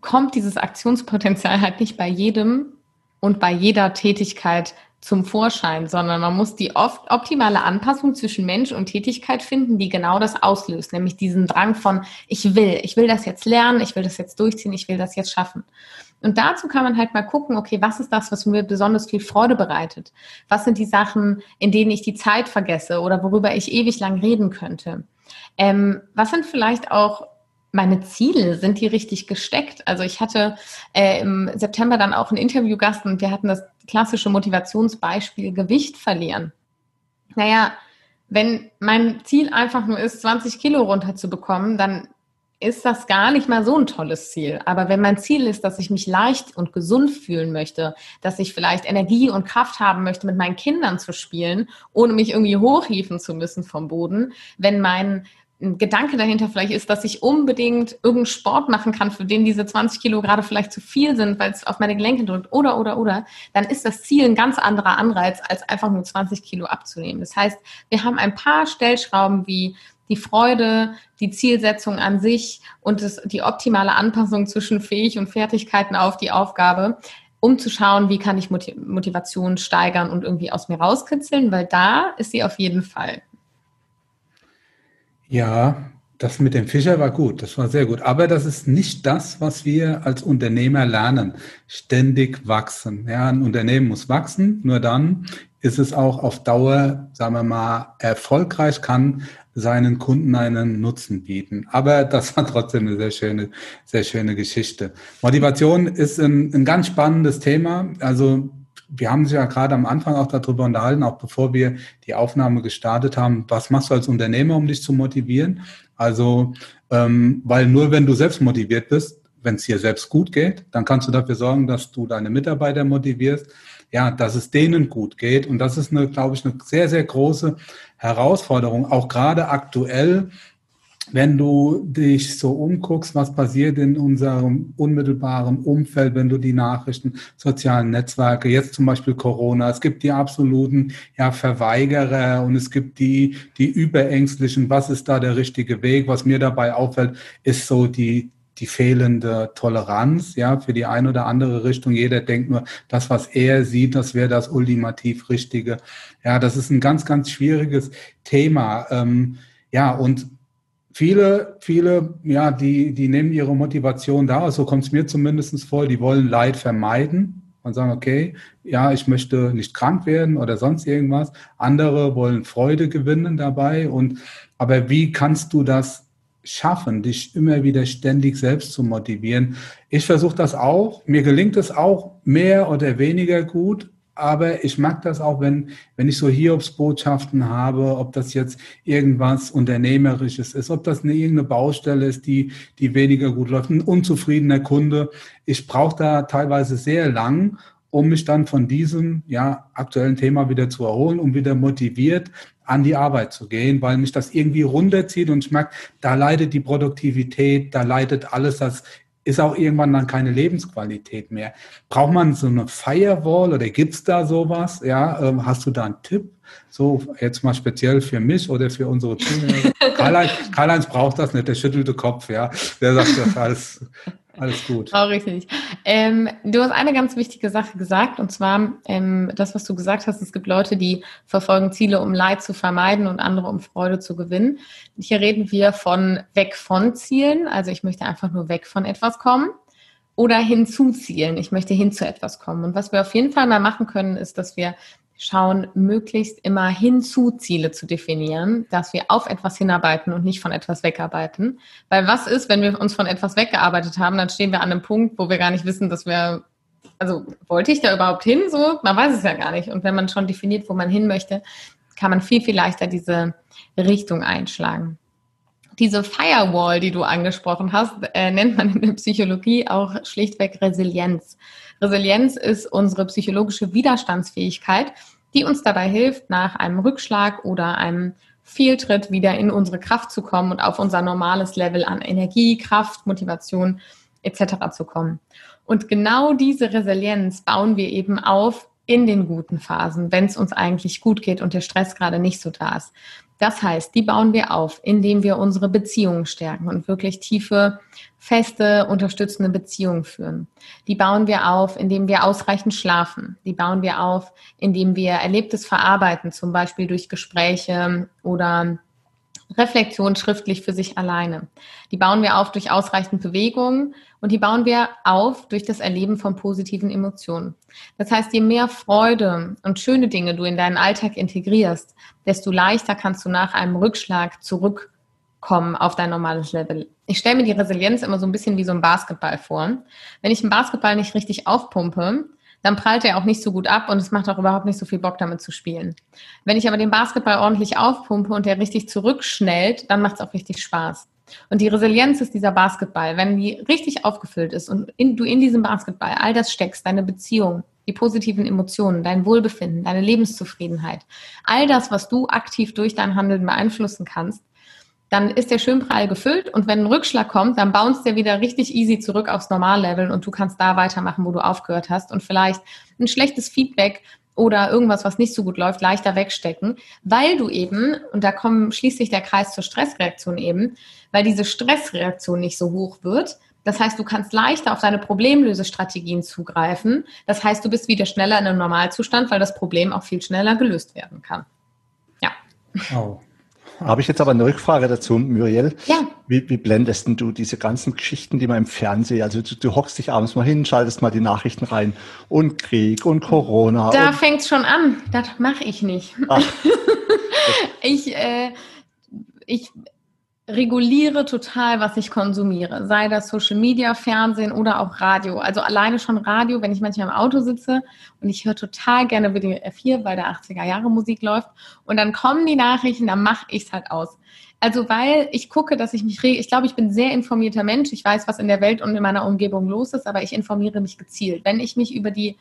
kommt dieses Aktionspotenzial halt nicht bei jedem und bei jeder Tätigkeit zum Vorschein, sondern man muss die oft optimale Anpassung zwischen Mensch und Tätigkeit finden, die genau das auslöst, nämlich diesen Drang von ich will, ich will das jetzt lernen, ich will das jetzt durchziehen, ich will das jetzt schaffen. Und dazu kann man halt mal gucken, okay, was ist das, was mir besonders viel Freude bereitet? Was sind die Sachen, in denen ich die Zeit vergesse oder worüber ich ewig lang reden könnte? Ähm, was sind vielleicht auch meine Ziele, sind die richtig gesteckt? Also ich hatte äh, im September dann auch einen Interviewgast und wir hatten das klassische Motivationsbeispiel Gewicht verlieren. Naja, wenn mein Ziel einfach nur ist, 20 Kilo runterzubekommen, dann ist das gar nicht mal so ein tolles Ziel. Aber wenn mein Ziel ist, dass ich mich leicht und gesund fühlen möchte, dass ich vielleicht Energie und Kraft haben möchte, mit meinen Kindern zu spielen, ohne mich irgendwie hochhieven zu müssen vom Boden, wenn mein ein Gedanke dahinter vielleicht ist, dass ich unbedingt irgendeinen Sport machen kann, für den diese 20 Kilo gerade vielleicht zu viel sind, weil es auf meine Gelenke drückt oder, oder, oder, dann ist das Ziel ein ganz anderer Anreiz, als einfach nur 20 Kilo abzunehmen. Das heißt, wir haben ein paar Stellschrauben wie die Freude, die Zielsetzung an sich und das, die optimale Anpassung zwischen Fähig und Fertigkeiten auf die Aufgabe, um zu schauen, wie kann ich Motivation steigern und irgendwie aus mir rauskitzeln, weil da ist sie auf jeden Fall. Ja, das mit dem Fischer war gut, das war sehr gut. Aber das ist nicht das, was wir als Unternehmer lernen. Ständig wachsen. Ja, ein Unternehmen muss wachsen, nur dann ist es auch auf Dauer, sagen wir mal, erfolgreich, kann seinen Kunden einen Nutzen bieten. Aber das war trotzdem eine sehr schöne, sehr schöne Geschichte. Motivation ist ein, ein ganz spannendes Thema. Also wir haben sich ja gerade am Anfang auch darüber unterhalten, auch bevor wir die Aufnahme gestartet haben, was machst du als Unternehmer, um dich zu motivieren? Also, ähm, weil nur wenn du selbst motiviert bist, wenn es dir selbst gut geht, dann kannst du dafür sorgen, dass du deine Mitarbeiter motivierst, ja, dass es denen gut geht. Und das ist eine, glaube ich, eine sehr, sehr große Herausforderung, auch gerade aktuell, wenn du dich so umguckst, was passiert in unserem unmittelbaren Umfeld, wenn du die Nachrichten, sozialen Netzwerke, jetzt zum Beispiel Corona, es gibt die absoluten ja, Verweigerer und es gibt die, die überängstlichen, was ist da der richtige Weg? Was mir dabei auffällt, ist so die, die fehlende Toleranz, ja, für die eine oder andere Richtung. Jeder denkt nur, das, was er sieht, das wäre das ultimativ Richtige. Ja, das ist ein ganz, ganz schwieriges Thema. Ähm, ja, und viele, viele, ja, die, die nehmen ihre Motivation daraus, so kommt es mir zumindest vor, die wollen Leid vermeiden. und sagen, okay, ja, ich möchte nicht krank werden oder sonst irgendwas. Andere wollen Freude gewinnen dabei. Und aber wie kannst du das schaffen, dich immer wieder ständig selbst zu motivieren? Ich versuche das auch. Mir gelingt es auch mehr oder weniger gut, aber ich mag das auch, wenn, wenn ich so Hiobsbotschaften habe, ob das jetzt irgendwas Unternehmerisches ist, ob das eine irgendeine Baustelle ist, die, die weniger gut läuft, ein unzufriedener Kunde. Ich brauche da teilweise sehr lang, um mich dann von diesem ja, aktuellen Thema wieder zu erholen, um wieder motiviert an die Arbeit zu gehen, weil mich das irgendwie runterzieht und ich merke, da leidet die Produktivität, da leidet alles, das ist auch irgendwann dann keine Lebensqualität mehr. Braucht man so eine Firewall oder gibt es da sowas? Ja, ähm, hast du da einen Tipp? So, jetzt mal speziell für mich oder für unsere Zuhörer. Karl-Heinz Karl braucht das nicht, der schüttelte Kopf, ja. Der sagt das alles, alles gut. Auch richtig. Ähm, du hast eine ganz wichtige Sache gesagt, und zwar ähm, das, was du gesagt hast, es gibt Leute, die verfolgen Ziele, um Leid zu vermeiden und andere, um Freude zu gewinnen. Hier reden wir von weg von Zielen, also ich möchte einfach nur weg von etwas kommen oder hinzuzielen. Ich möchte hin zu etwas kommen. Und was wir auf jeden Fall mal machen können, ist, dass wir schauen, möglichst immer hinzu Ziele zu definieren, dass wir auf etwas hinarbeiten und nicht von etwas wegarbeiten. Weil was ist, wenn wir uns von etwas weggearbeitet haben, dann stehen wir an einem Punkt, wo wir gar nicht wissen, dass wir, also wollte ich da überhaupt hin? So, man weiß es ja gar nicht. Und wenn man schon definiert, wo man hin möchte, kann man viel, viel leichter diese Richtung einschlagen. Diese Firewall, die du angesprochen hast, äh, nennt man in der Psychologie auch schlichtweg Resilienz. Resilienz ist unsere psychologische Widerstandsfähigkeit, die uns dabei hilft, nach einem Rückschlag oder einem Fehltritt wieder in unsere Kraft zu kommen und auf unser normales Level an Energie, Kraft, Motivation etc. zu kommen. Und genau diese Resilienz bauen wir eben auf in den guten Phasen, wenn es uns eigentlich gut geht und der Stress gerade nicht so da ist. Das heißt, die bauen wir auf, indem wir unsere Beziehungen stärken und wirklich tiefe, feste, unterstützende Beziehungen führen. Die bauen wir auf, indem wir ausreichend schlafen. Die bauen wir auf, indem wir Erlebtes verarbeiten, zum Beispiel durch Gespräche oder Reflexion schriftlich für sich alleine. Die bauen wir auf durch ausreichend Bewegung und die bauen wir auf durch das Erleben von positiven Emotionen. Das heißt, je mehr Freude und schöne Dinge du in deinen Alltag integrierst, desto leichter kannst du nach einem Rückschlag zurückkommen auf dein normales Level. Ich stelle mir die Resilienz immer so ein bisschen wie so ein Basketball vor. Wenn ich einen Basketball nicht richtig aufpumpe, dann prallt er auch nicht so gut ab und es macht auch überhaupt nicht so viel Bock damit zu spielen. Wenn ich aber den Basketball ordentlich aufpumpe und der richtig zurückschnellt, dann macht es auch richtig Spaß. Und die Resilienz ist dieser Basketball. Wenn die richtig aufgefüllt ist und in, du in diesem Basketball all das steckst, deine Beziehung, die positiven Emotionen, dein Wohlbefinden, deine Lebenszufriedenheit, all das, was du aktiv durch dein Handeln beeinflussen kannst, dann ist der schön prall gefüllt und wenn ein Rückschlag kommt, dann bounce der wieder richtig easy zurück aufs Normallevel und du kannst da weitermachen, wo du aufgehört hast und vielleicht ein schlechtes Feedback oder irgendwas, was nicht so gut läuft, leichter wegstecken, weil du eben, und da kommt schließlich der Kreis zur Stressreaktion eben, weil diese Stressreaktion nicht so hoch wird. Das heißt, du kannst leichter auf deine Problemlösestrategien zugreifen. Das heißt, du bist wieder schneller in einem Normalzustand, weil das Problem auch viel schneller gelöst werden kann. Ja. Oh. Habe ich jetzt aber eine Rückfrage dazu, Muriel. Ja. Wie, wie blendest denn du diese ganzen Geschichten, die man im Fernsehen, also du, du hockst dich abends mal hin, schaltest mal die Nachrichten rein und Krieg und Corona. Da fängt es schon an. Das mache ich nicht. ich, äh, ich reguliere total, was ich konsumiere. Sei das Social Media, Fernsehen oder auch Radio. Also alleine schon Radio, wenn ich manchmal im Auto sitze und ich höre total gerne WDR 4, weil der 80er Jahre Musik läuft. Und dann kommen die Nachrichten, dann mache ich es halt aus. Also weil ich gucke, dass ich mich, ich glaube, ich bin sehr informierter Mensch. Ich weiß, was in der Welt und in meiner Umgebung los ist, aber ich informiere mich gezielt. Wenn ich mich über die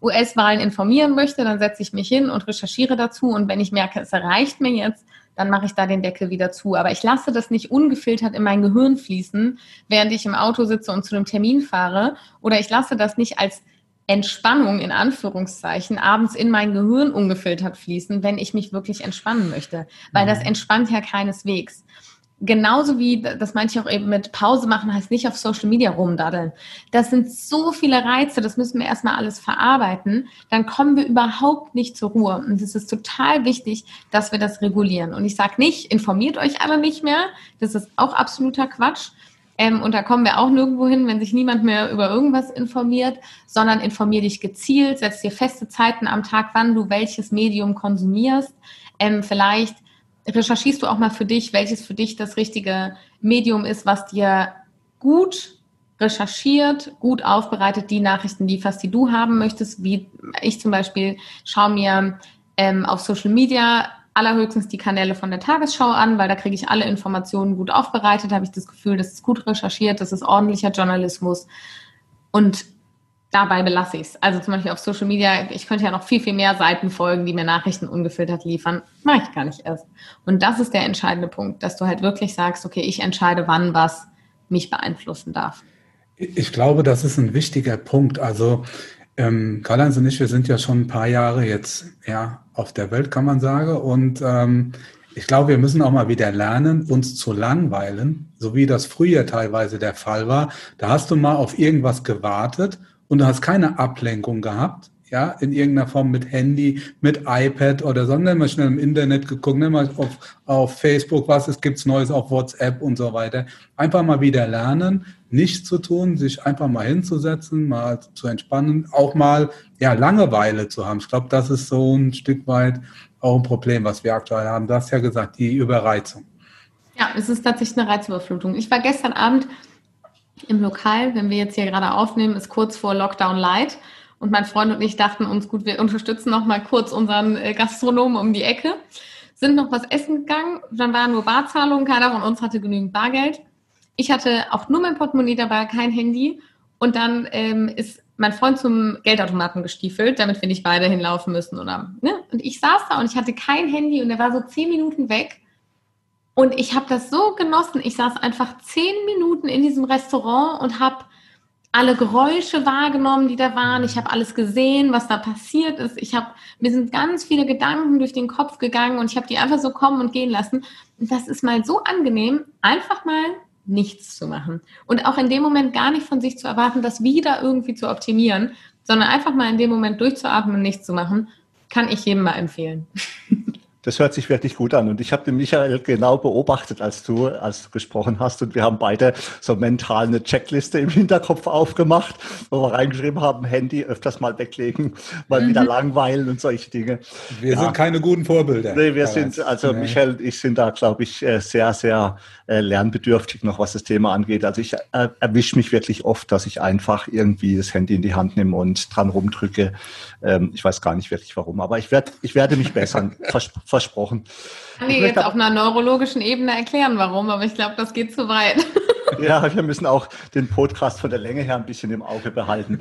US-Wahlen informieren möchte, dann setze ich mich hin und recherchiere dazu. Und wenn ich merke, es erreicht mir jetzt, dann mache ich da den Deckel wieder zu. Aber ich lasse das nicht ungefiltert in mein Gehirn fließen, während ich im Auto sitze und zu einem Termin fahre. Oder ich lasse das nicht als Entspannung in Anführungszeichen abends in mein Gehirn ungefiltert fließen, wenn ich mich wirklich entspannen möchte. Weil das mhm. entspannt ja keineswegs genauso wie, das meinte ich auch eben mit Pause machen, heißt nicht auf Social Media rumdaddeln. Das sind so viele Reize, das müssen wir erstmal alles verarbeiten. Dann kommen wir überhaupt nicht zur Ruhe. Und es ist total wichtig, dass wir das regulieren. Und ich sage nicht, informiert euch alle nicht mehr. Das ist auch absoluter Quatsch. Ähm, und da kommen wir auch nirgendwo hin, wenn sich niemand mehr über irgendwas informiert, sondern informier dich gezielt, setz dir feste Zeiten am Tag, wann du welches Medium konsumierst. Ähm, vielleicht recherchierst du auch mal für dich, welches für dich das richtige Medium ist, was dir gut recherchiert, gut aufbereitet die Nachrichten lieferst, die du haben möchtest. Wie ich zum Beispiel schaue mir ähm, auf Social Media allerhöchstens die Kanäle von der Tagesschau an, weil da kriege ich alle Informationen gut aufbereitet, habe ich das Gefühl, das ist gut recherchiert, das ist ordentlicher Journalismus. Und dabei belasse ich es. Also zum Beispiel auf Social Media, ich könnte ja noch viel, viel mehr Seiten folgen, die mir Nachrichten ungefiltert liefern. Mache ich gar nicht erst. Und das ist der entscheidende Punkt, dass du halt wirklich sagst, okay, ich entscheide, wann was mich beeinflussen darf. Ich glaube, das ist ein wichtiger Punkt. Also ähm, Karl-Heinz und ich, wir sind ja schon ein paar Jahre jetzt ja, auf der Welt, kann man sagen. Und ähm, ich glaube, wir müssen auch mal wieder lernen, uns zu langweilen, so wie das früher teilweise der Fall war. Da hast du mal auf irgendwas gewartet und du hast keine Ablenkung gehabt, ja, in irgendeiner Form mit Handy, mit iPad oder so, nimm mal schnell im Internet geguckt, nimm mal auf, auf Facebook, was es gibt's Neues auf WhatsApp und so weiter. Einfach mal wieder lernen, nichts zu tun, sich einfach mal hinzusetzen, mal zu entspannen, auch mal, ja, Langeweile zu haben. Ich glaube, das ist so ein Stück weit auch ein Problem, was wir aktuell haben. Du hast ja gesagt, die Überreizung. Ja, es ist tatsächlich eine Reizüberflutung. Ich war gestern Abend im Lokal, wenn wir jetzt hier gerade aufnehmen, ist kurz vor Lockdown Light. Und mein Freund und ich dachten uns, gut, wir unterstützen noch mal kurz unseren äh, Gastronomen um die Ecke, sind noch was essen gegangen, dann waren nur Barzahlungen, keiner von uns hatte genügend Bargeld. Ich hatte auch nur mein Portemonnaie dabei, kein Handy. Und dann ähm, ist mein Freund zum Geldautomaten gestiefelt, damit wir nicht beide hinlaufen müssen. Oder, ne? Und ich saß da und ich hatte kein Handy und er war so zehn Minuten weg. Und ich habe das so genossen. Ich saß einfach zehn Minuten in diesem Restaurant und habe alle Geräusche wahrgenommen, die da waren. Ich habe alles gesehen, was da passiert ist. Ich habe mir sind ganz viele Gedanken durch den Kopf gegangen und ich habe die einfach so kommen und gehen lassen. Und das ist mal so angenehm, einfach mal nichts zu machen und auch in dem Moment gar nicht von sich zu erwarten, das wieder irgendwie zu optimieren, sondern einfach mal in dem Moment durchzuatmen und nichts zu machen, kann ich jedem mal empfehlen. Das hört sich wirklich gut an. Und ich habe den Michael genau beobachtet, als du, als du gesprochen hast. Und wir haben beide so mental eine Checkliste im Hinterkopf aufgemacht, wo wir reingeschrieben haben, Handy öfters mal weglegen, mal mhm. wieder langweilen und solche Dinge. Wir ja. sind keine guten Vorbilder. Nee, wir sind, also. Michael und ich sind da, glaube ich, äh, sehr, sehr äh, lernbedürftig noch, was das Thema angeht. Also ich äh, erwische mich wirklich oft, dass ich einfach irgendwie das Handy in die Hand nehme und dran rumdrücke. Ähm, ich weiß gar nicht wirklich warum, aber ich werde, ich werde mich bessern. Vers versprochen. Kann ich jetzt auf einer neurologischen Ebene erklären, warum, aber ich glaube, das geht zu weit. Ja, wir müssen auch den Podcast von der Länge her ein bisschen im Auge behalten.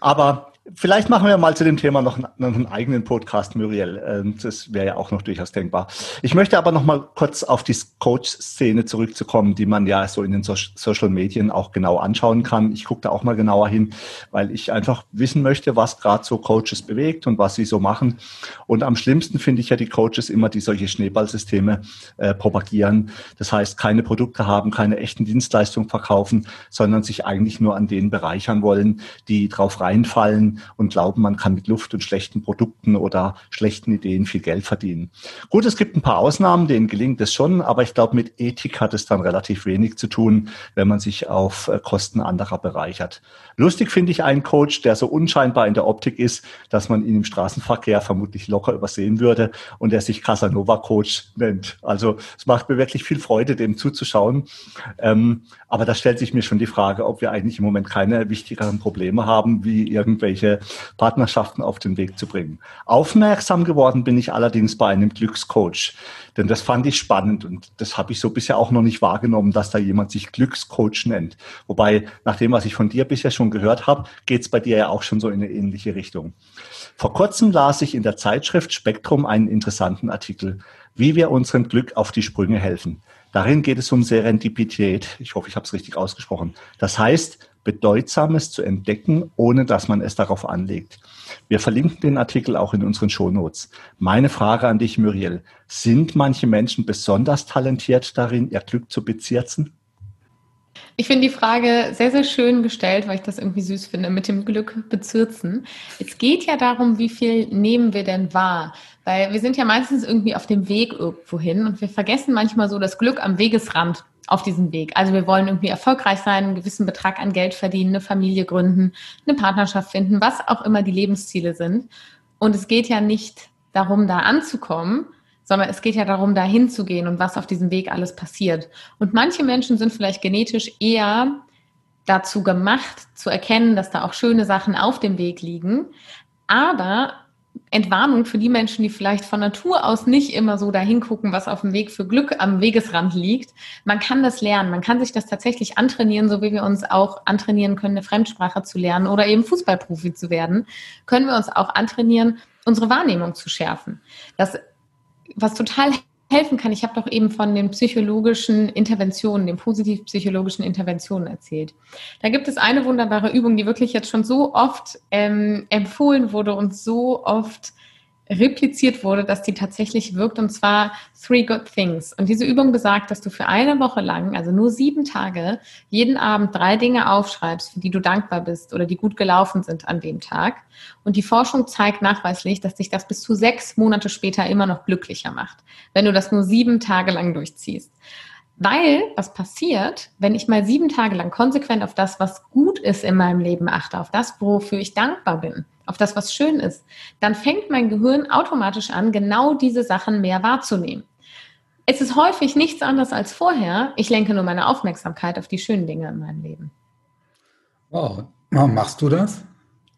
Aber Vielleicht machen wir mal zu dem Thema noch einen, eigenen Podcast, Muriel. Ähm, das wäre ja auch noch durchaus denkbar. Ich möchte aber noch mal kurz auf die Coach-Szene zurückzukommen, die man ja so in den so Social Medien auch genau anschauen kann. Ich gucke da auch mal genauer hin, weil ich einfach wissen möchte, was gerade so Coaches bewegt und was sie so machen. Und am schlimmsten finde ich ja die Coaches immer, die solche Schneeballsysteme äh, propagieren. Das heißt, keine Produkte haben, keine echten Dienstleistungen verkaufen, sondern sich eigentlich nur an denen bereichern wollen, die drauf reinfallen und glauben, man kann mit Luft und schlechten Produkten oder schlechten Ideen viel Geld verdienen. Gut, es gibt ein paar Ausnahmen, denen gelingt es schon, aber ich glaube, mit Ethik hat es dann relativ wenig zu tun, wenn man sich auf äh, Kosten anderer bereichert. Lustig finde ich einen Coach, der so unscheinbar in der Optik ist, dass man ihn im Straßenverkehr vermutlich locker übersehen würde und der sich Casanova Coach nennt. Also es macht mir wirklich viel Freude, dem zuzuschauen. Ähm, aber da stellt sich mir schon die Frage, ob wir eigentlich im Moment keine wichtigeren Probleme haben, wie irgendwelche solche Partnerschaften auf den Weg zu bringen. Aufmerksam geworden bin ich allerdings bei einem Glückscoach, denn das fand ich spannend und das habe ich so bisher auch noch nicht wahrgenommen, dass da jemand sich Glückscoach nennt. Wobei, nach dem, was ich von dir bisher schon gehört habe, geht es bei dir ja auch schon so in eine ähnliche Richtung. Vor kurzem las ich in der Zeitschrift Spektrum einen interessanten Artikel, wie wir unserem Glück auf die Sprünge helfen. Darin geht es um Serendipität. Ich hoffe, ich habe es richtig ausgesprochen. Das heißt, Bedeutsames zu entdecken, ohne dass man es darauf anlegt. Wir verlinken den Artikel auch in unseren Shownotes. Meine Frage an dich, Muriel. Sind manche Menschen besonders talentiert darin, ihr Glück zu bezirzen? Ich finde die Frage sehr, sehr schön gestellt, weil ich das irgendwie süß finde, mit dem Glück bezirzen. Es geht ja darum, wie viel nehmen wir denn wahr? Weil wir sind ja meistens irgendwie auf dem Weg irgendwo hin und wir vergessen manchmal so das Glück am Wegesrand auf diesem Weg. Also wir wollen irgendwie erfolgreich sein, einen gewissen Betrag an Geld verdienen, eine Familie gründen, eine Partnerschaft finden, was auch immer die Lebensziele sind. Und es geht ja nicht darum, da anzukommen, sondern es geht ja darum, da hinzugehen und was auf diesem Weg alles passiert. Und manche Menschen sind vielleicht genetisch eher dazu gemacht, zu erkennen, dass da auch schöne Sachen auf dem Weg liegen. Aber Entwarnung für die Menschen, die vielleicht von Natur aus nicht immer so dahin gucken, was auf dem Weg für Glück am Wegesrand liegt. Man kann das lernen. Man kann sich das tatsächlich antrainieren, so wie wir uns auch antrainieren können, eine Fremdsprache zu lernen oder eben Fußballprofi zu werden, können wir uns auch antrainieren, unsere Wahrnehmung zu schärfen. Das, was total helfen kann. Ich habe doch eben von den psychologischen Interventionen, den positiv-psychologischen Interventionen erzählt. Da gibt es eine wunderbare Übung, die wirklich jetzt schon so oft ähm, empfohlen wurde und so oft repliziert wurde, dass die tatsächlich wirkt, und zwar Three Good Things. Und diese Übung besagt, dass du für eine Woche lang, also nur sieben Tage, jeden Abend drei Dinge aufschreibst, für die du dankbar bist oder die gut gelaufen sind an dem Tag. Und die Forschung zeigt nachweislich, dass dich das bis zu sechs Monate später immer noch glücklicher macht, wenn du das nur sieben Tage lang durchziehst. Weil, was passiert, wenn ich mal sieben Tage lang konsequent auf das, was gut ist in meinem Leben achte, auf das, wofür ich dankbar bin, auf das, was schön ist, dann fängt mein Gehirn automatisch an, genau diese Sachen mehr wahrzunehmen. Es ist häufig nichts anderes als vorher. Ich lenke nur meine Aufmerksamkeit auf die schönen Dinge in meinem Leben. Wow. Machst du das?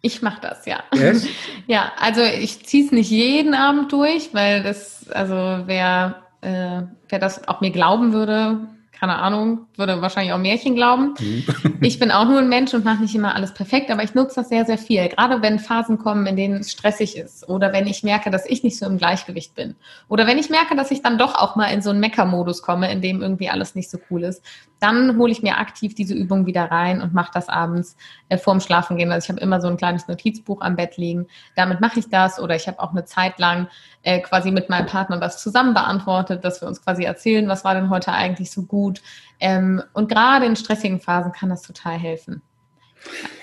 Ich mache das, ja. Echt? Ja, also ich ziehe es nicht jeden Abend durch, weil das, also wer, äh, wer das auch mir glauben würde, keine Ahnung, würde wahrscheinlich auch Märchen glauben. Mhm. ich bin auch nur ein Mensch und mache nicht immer alles perfekt, aber ich nutze das sehr, sehr viel. Gerade wenn Phasen kommen, in denen es stressig ist oder wenn ich merke, dass ich nicht so im Gleichgewicht bin oder wenn ich merke, dass ich dann doch auch mal in so einen Mecker-Modus komme, in dem irgendwie alles nicht so cool ist, dann hole ich mir aktiv diese Übung wieder rein und mache das abends äh, vorm Schlafen gehen. Also ich habe immer so ein kleines Notizbuch am Bett liegen. Damit mache ich das oder ich habe auch eine Zeit lang äh, quasi mit meinem Partner das zusammen beantwortet, dass wir uns quasi erzählen, was war denn heute eigentlich so gut. Ähm, und gerade in stressigen Phasen kann das total helfen.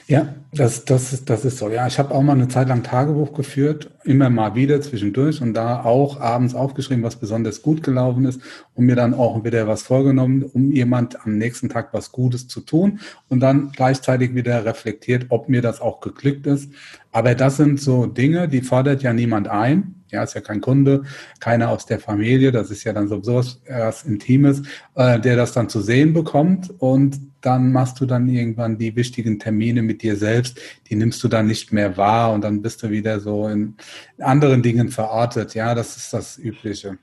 Ja, das, das, ist, das ist so. Ja, ich habe auch mal eine Zeit lang Tagebuch geführt, immer mal wieder zwischendurch und da auch abends aufgeschrieben, was besonders gut gelaufen ist und mir dann auch wieder was vorgenommen, um jemand am nächsten Tag was Gutes zu tun und dann gleichzeitig wieder reflektiert, ob mir das auch geglückt ist. Aber das sind so Dinge, die fordert ja niemand ein. Ja, ist ja kein Kunde, keiner aus der Familie, das ist ja dann so was, was Intimes, äh, der das dann zu sehen bekommt und dann machst du dann irgendwann die wichtigen Termine mit dir selbst, die nimmst du dann nicht mehr wahr und dann bist du wieder so in anderen Dingen verortet. Ja, das ist das Übliche.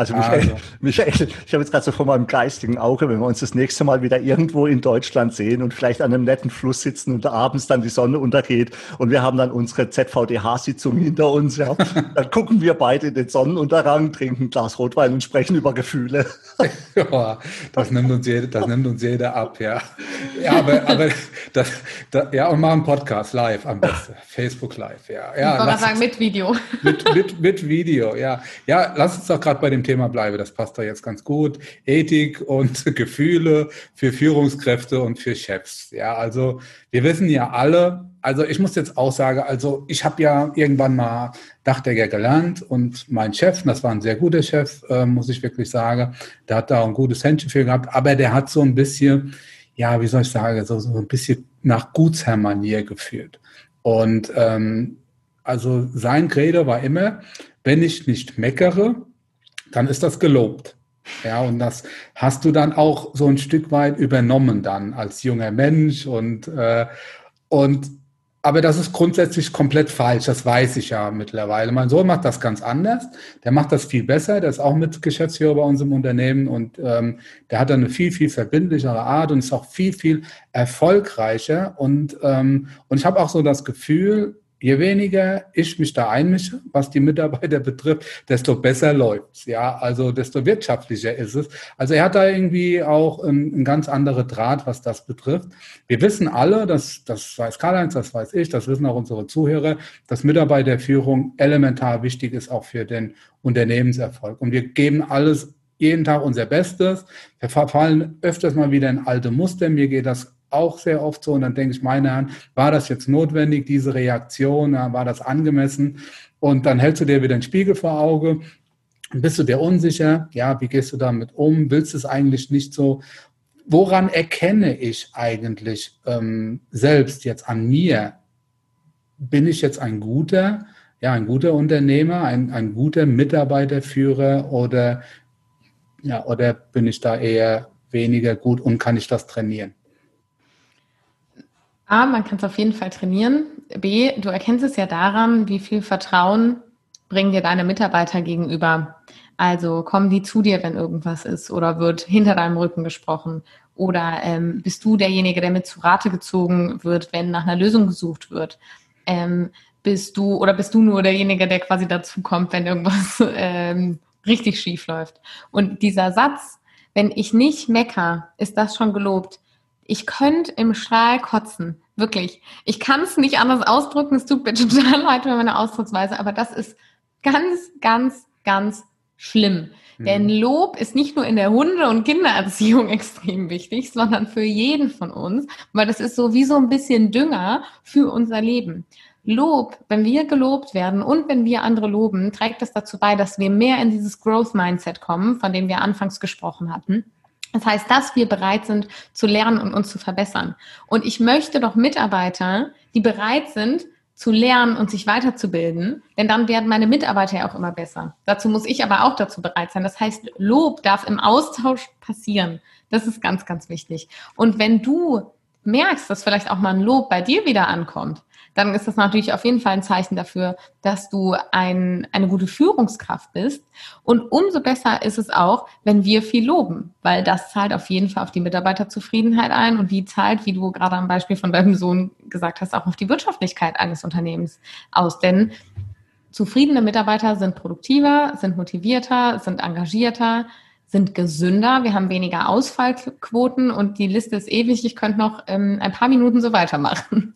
Also Michael, also. Michael ich habe jetzt gerade so vor meinem geistigen Auge, wenn wir uns das nächste Mal wieder irgendwo in Deutschland sehen und vielleicht an einem netten Fluss sitzen und abends dann die Sonne untergeht und wir haben dann unsere ZVDH-Sitzung hinter uns, ja, dann gucken wir beide in den Sonnenuntergang, trinken ein Glas Rotwein und sprechen über Gefühle. ja, das nimmt uns jeder, das nimmt uns jeder ab, ja. Ja, aber, aber das, das, ja, und machen Podcast live am besten. Facebook live, ja. ja ich wollte sagen, mit Video. Mit, mit, mit Video, ja. Ja, lass uns doch gerade bei dem Thema bleiben. Das passt da jetzt ganz gut. Ethik und Gefühle für Führungskräfte und für Chefs. Ja, also wir wissen ja alle, also ich muss jetzt auch sagen, also ich habe ja irgendwann mal Dachdecker gelernt und mein Chef, das war ein sehr guter Chef, äh, muss ich wirklich sagen, der hat da ein gutes Händchen für gehabt, aber der hat so ein bisschen ja, wie soll ich sagen, so, so ein bisschen nach Gutsherrmanier geführt. Und ähm, also sein Credo war immer, wenn ich nicht meckere, dann ist das gelobt. Ja, und das hast du dann auch so ein Stück weit übernommen dann als junger Mensch und, äh, und aber das ist grundsätzlich komplett falsch, das weiß ich ja mittlerweile. Mein Sohn macht das ganz anders. Der macht das viel besser. Der ist auch mit Geschäftsführer bei uns im Unternehmen und ähm, der hat dann eine viel, viel verbindlichere Art und ist auch viel, viel erfolgreicher. Und, ähm, und ich habe auch so das Gefühl, je weniger ich mich da einmische, was die Mitarbeiter betrifft, desto besser läuft's. Ja, also desto wirtschaftlicher ist es. Also er hat da irgendwie auch ein, ein ganz andere Draht, was das betrifft. Wir wissen alle, dass das weiß Karl-Heinz, das weiß ich, das wissen auch unsere Zuhörer, dass Mitarbeiterführung elementar wichtig ist auch für den Unternehmenserfolg. Und wir geben alles jeden Tag unser Bestes. Wir verfallen öfters mal wieder in alte Muster. Mir geht das auch sehr oft so. Und dann denke ich, meine Herren, war das jetzt notwendig, diese Reaktion? War das angemessen? Und dann hältst du dir wieder den Spiegel vor Auge. Bist du dir unsicher? Ja, wie gehst du damit um? Willst du es eigentlich nicht so? woran erkenne ich eigentlich ähm, selbst jetzt an mir, bin ich jetzt ein guter, ja, ein guter Unternehmer, ein, ein guter Mitarbeiterführer oder, ja, oder bin ich da eher weniger gut und kann ich das trainieren? A, man kann es auf jeden Fall trainieren. B, du erkennst es ja daran, wie viel Vertrauen bringen dir deine Mitarbeiter gegenüber. Also kommen die zu dir, wenn irgendwas ist oder wird hinter deinem Rücken gesprochen oder ähm, bist du derjenige, der mit zu Rate gezogen wird, wenn nach einer Lösung gesucht wird? Ähm, bist du oder bist du nur derjenige, der quasi dazu kommt, wenn irgendwas ähm, richtig schief läuft? Und dieser Satz, wenn ich nicht mecker, ist das schon gelobt. Ich könnte im Strahl kotzen, wirklich. Ich kann es nicht anders ausdrücken. Es tut mir total leid für meine Ausdrucksweise, aber das ist ganz, ganz, ganz schlimm. Mhm. Denn Lob ist nicht nur in der Hunde- und Kindererziehung extrem wichtig, sondern für jeden von uns, weil das ist so wie so ein bisschen Dünger für unser Leben. Lob, wenn wir gelobt werden und wenn wir andere loben, trägt das dazu bei, dass wir mehr in dieses Growth Mindset kommen, von dem wir anfangs gesprochen hatten. Das heißt, dass wir bereit sind zu lernen und uns zu verbessern. Und ich möchte doch Mitarbeiter, die bereit sind, zu lernen und sich weiterzubilden, denn dann werden meine Mitarbeiter ja auch immer besser. Dazu muss ich aber auch dazu bereit sein. Das heißt, Lob darf im Austausch passieren. Das ist ganz, ganz wichtig. Und wenn du merkst, dass vielleicht auch mal ein Lob bei dir wieder ankommt, dann ist das natürlich auf jeden Fall ein Zeichen dafür, dass du ein, eine gute Führungskraft bist. Und umso besser ist es auch, wenn wir viel loben, weil das zahlt auf jeden Fall auf die Mitarbeiterzufriedenheit ein und die zahlt, wie du gerade am Beispiel von deinem Sohn gesagt hast, auch auf die Wirtschaftlichkeit eines Unternehmens aus. Denn zufriedene Mitarbeiter sind produktiver, sind motivierter, sind engagierter, sind gesünder, wir haben weniger Ausfallquoten und die Liste ist ewig. Ich könnte noch ähm, ein paar Minuten so weitermachen.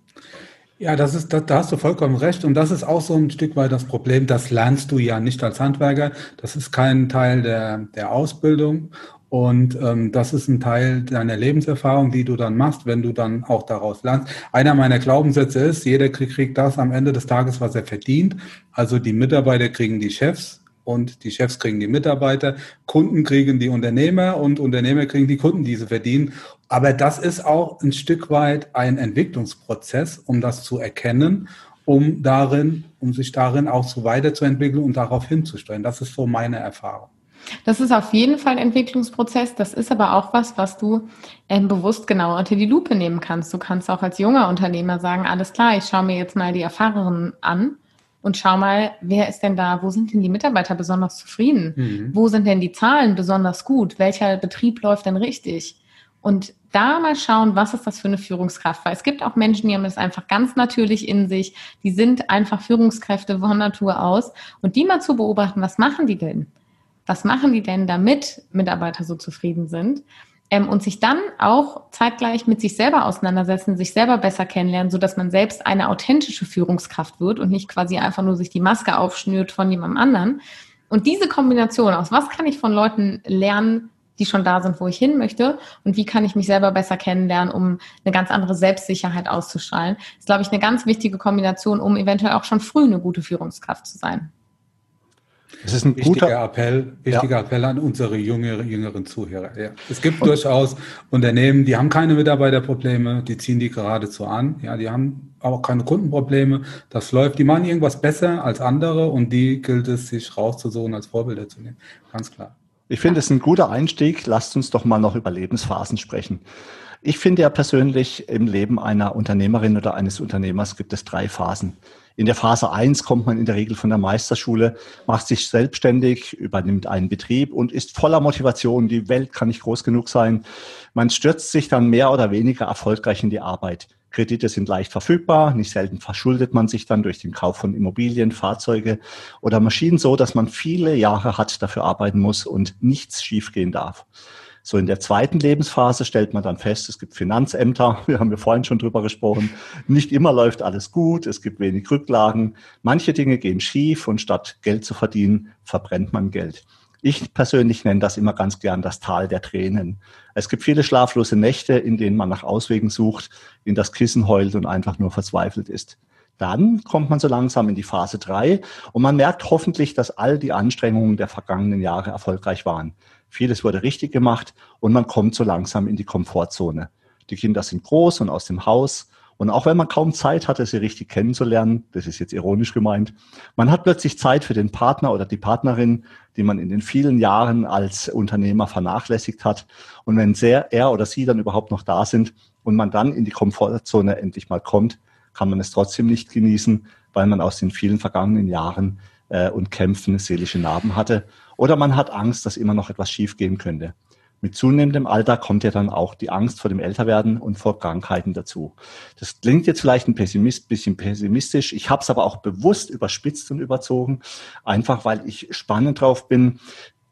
Ja, das ist, da, da hast du vollkommen recht. Und das ist auch so ein Stück weit das Problem. Das lernst du ja nicht als Handwerker. Das ist kein Teil der, der Ausbildung. Und ähm, das ist ein Teil deiner Lebenserfahrung, die du dann machst, wenn du dann auch daraus lernst. Einer meiner Glaubenssätze ist, jeder kriegt das am Ende des Tages, was er verdient. Also die Mitarbeiter kriegen die Chefs und die Chefs kriegen die Mitarbeiter, Kunden kriegen die Unternehmer und Unternehmer kriegen die Kunden, die sie verdienen. Aber das ist auch ein Stück weit ein Entwicklungsprozess, um das zu erkennen, um darin, um sich darin auch so weiterzuentwickeln und darauf hinzusteuern. Das ist so meine Erfahrung. Das ist auf jeden Fall ein Entwicklungsprozess. Das ist aber auch was, was du ähm, bewusst genau unter die Lupe nehmen kannst. Du kannst auch als junger Unternehmer sagen, alles klar, ich schaue mir jetzt mal die Erfahrenen an und schau mal, wer ist denn da, wo sind denn die Mitarbeiter besonders zufrieden? Mhm. Wo sind denn die Zahlen besonders gut? Welcher Betrieb läuft denn richtig? Und da mal schauen, was ist das für eine Führungskraft? Weil es gibt auch Menschen, die haben das einfach ganz natürlich in sich. Die sind einfach Führungskräfte von Natur aus. Und die mal zu beobachten, was machen die denn? Was machen die denn, damit Mitarbeiter so zufrieden sind? ähm, und sich dann auch zeitgleich mit sich selber auseinandersetzen, sich selber besser kennenlernen, so dass man selbst eine authentische Führungskraft wird und nicht quasi einfach nur sich die Maske aufschnürt von jemandem anderen. Und diese Kombination aus, was kann ich von Leuten lernen, die schon da sind, wo ich hin möchte und wie kann ich mich selber besser kennenlernen, um eine ganz andere Selbstsicherheit auszustrahlen, ist, glaube ich, eine ganz wichtige Kombination, um eventuell auch schon früh eine gute Führungskraft zu sein. Es ist ein wichtiger guter Appell, wichtiger ja. Appell an unsere jüngere, jüngeren Zuhörer. Ja. Es gibt Und, durchaus Unternehmen, die haben keine Mitarbeiterprobleme, die ziehen die geradezu an. Ja, die haben auch keine Kundenprobleme. Das läuft. Die machen irgendwas besser als andere und die gilt es, sich rauszusuchen, als Vorbilder zu nehmen. Ganz klar. Ich finde es ein guter Einstieg. Lasst uns doch mal noch über Lebensphasen sprechen. Ich finde ja persönlich, im Leben einer Unternehmerin oder eines Unternehmers gibt es drei Phasen. In der Phase 1 kommt man in der Regel von der Meisterschule, macht sich selbstständig, übernimmt einen Betrieb und ist voller Motivation. Die Welt kann nicht groß genug sein. Man stürzt sich dann mehr oder weniger erfolgreich in die Arbeit. Kredite sind leicht verfügbar, nicht selten verschuldet man sich dann durch den Kauf von Immobilien, Fahrzeuge oder Maschinen so, dass man viele Jahre hat, dafür arbeiten muss und nichts schiefgehen darf. So in der zweiten Lebensphase stellt man dann fest, es gibt Finanzämter, wir haben ja vorhin schon drüber gesprochen. Nicht immer läuft alles gut, es gibt wenig Rücklagen. Manche Dinge gehen schief und statt Geld zu verdienen, verbrennt man Geld. Ich persönlich nenne das immer ganz gern das Tal der Tränen. Es gibt viele schlaflose Nächte, in denen man nach Auswegen sucht, in das Kissen heult und einfach nur verzweifelt ist. Dann kommt man so langsam in die Phase drei und man merkt hoffentlich, dass all die Anstrengungen der vergangenen Jahre erfolgreich waren. Vieles wurde richtig gemacht und man kommt so langsam in die Komfortzone. Die Kinder sind groß und aus dem Haus. Und auch wenn man kaum Zeit hatte, sie richtig kennenzulernen, das ist jetzt ironisch gemeint, man hat plötzlich Zeit für den Partner oder die Partnerin, die man in den vielen Jahren als Unternehmer vernachlässigt hat. Und wenn sehr, er oder sie dann überhaupt noch da sind und man dann in die Komfortzone endlich mal kommt, kann man es trotzdem nicht genießen, weil man aus den vielen vergangenen Jahren äh, und Kämpfen seelische Narben hatte. Oder man hat Angst, dass immer noch etwas schiefgehen könnte. Mit zunehmendem Alter kommt ja dann auch die Angst vor dem Älterwerden und vor Krankheiten dazu. Das klingt jetzt vielleicht ein Pessimist, bisschen pessimistisch. Ich habe es aber auch bewusst überspitzt und überzogen, einfach weil ich spannend drauf bin,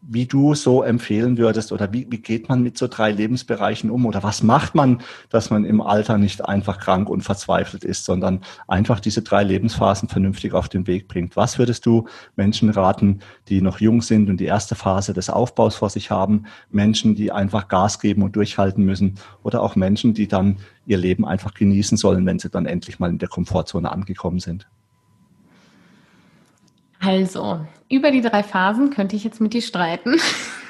wie du so empfehlen würdest oder wie, wie geht man mit so drei Lebensbereichen um oder was macht man, dass man im Alter nicht einfach krank und verzweifelt ist, sondern einfach diese drei Lebensphasen vernünftig auf den Weg bringt. Was würdest du Menschen raten, die noch jung sind und die erste Phase des Aufbaus vor sich haben, Menschen, die einfach Gas geben und durchhalten müssen oder auch Menschen, die dann ihr Leben einfach genießen sollen, wenn sie dann endlich mal in der Komfortzone angekommen sind? Also, über die drei Phasen könnte ich jetzt mit dir streiten.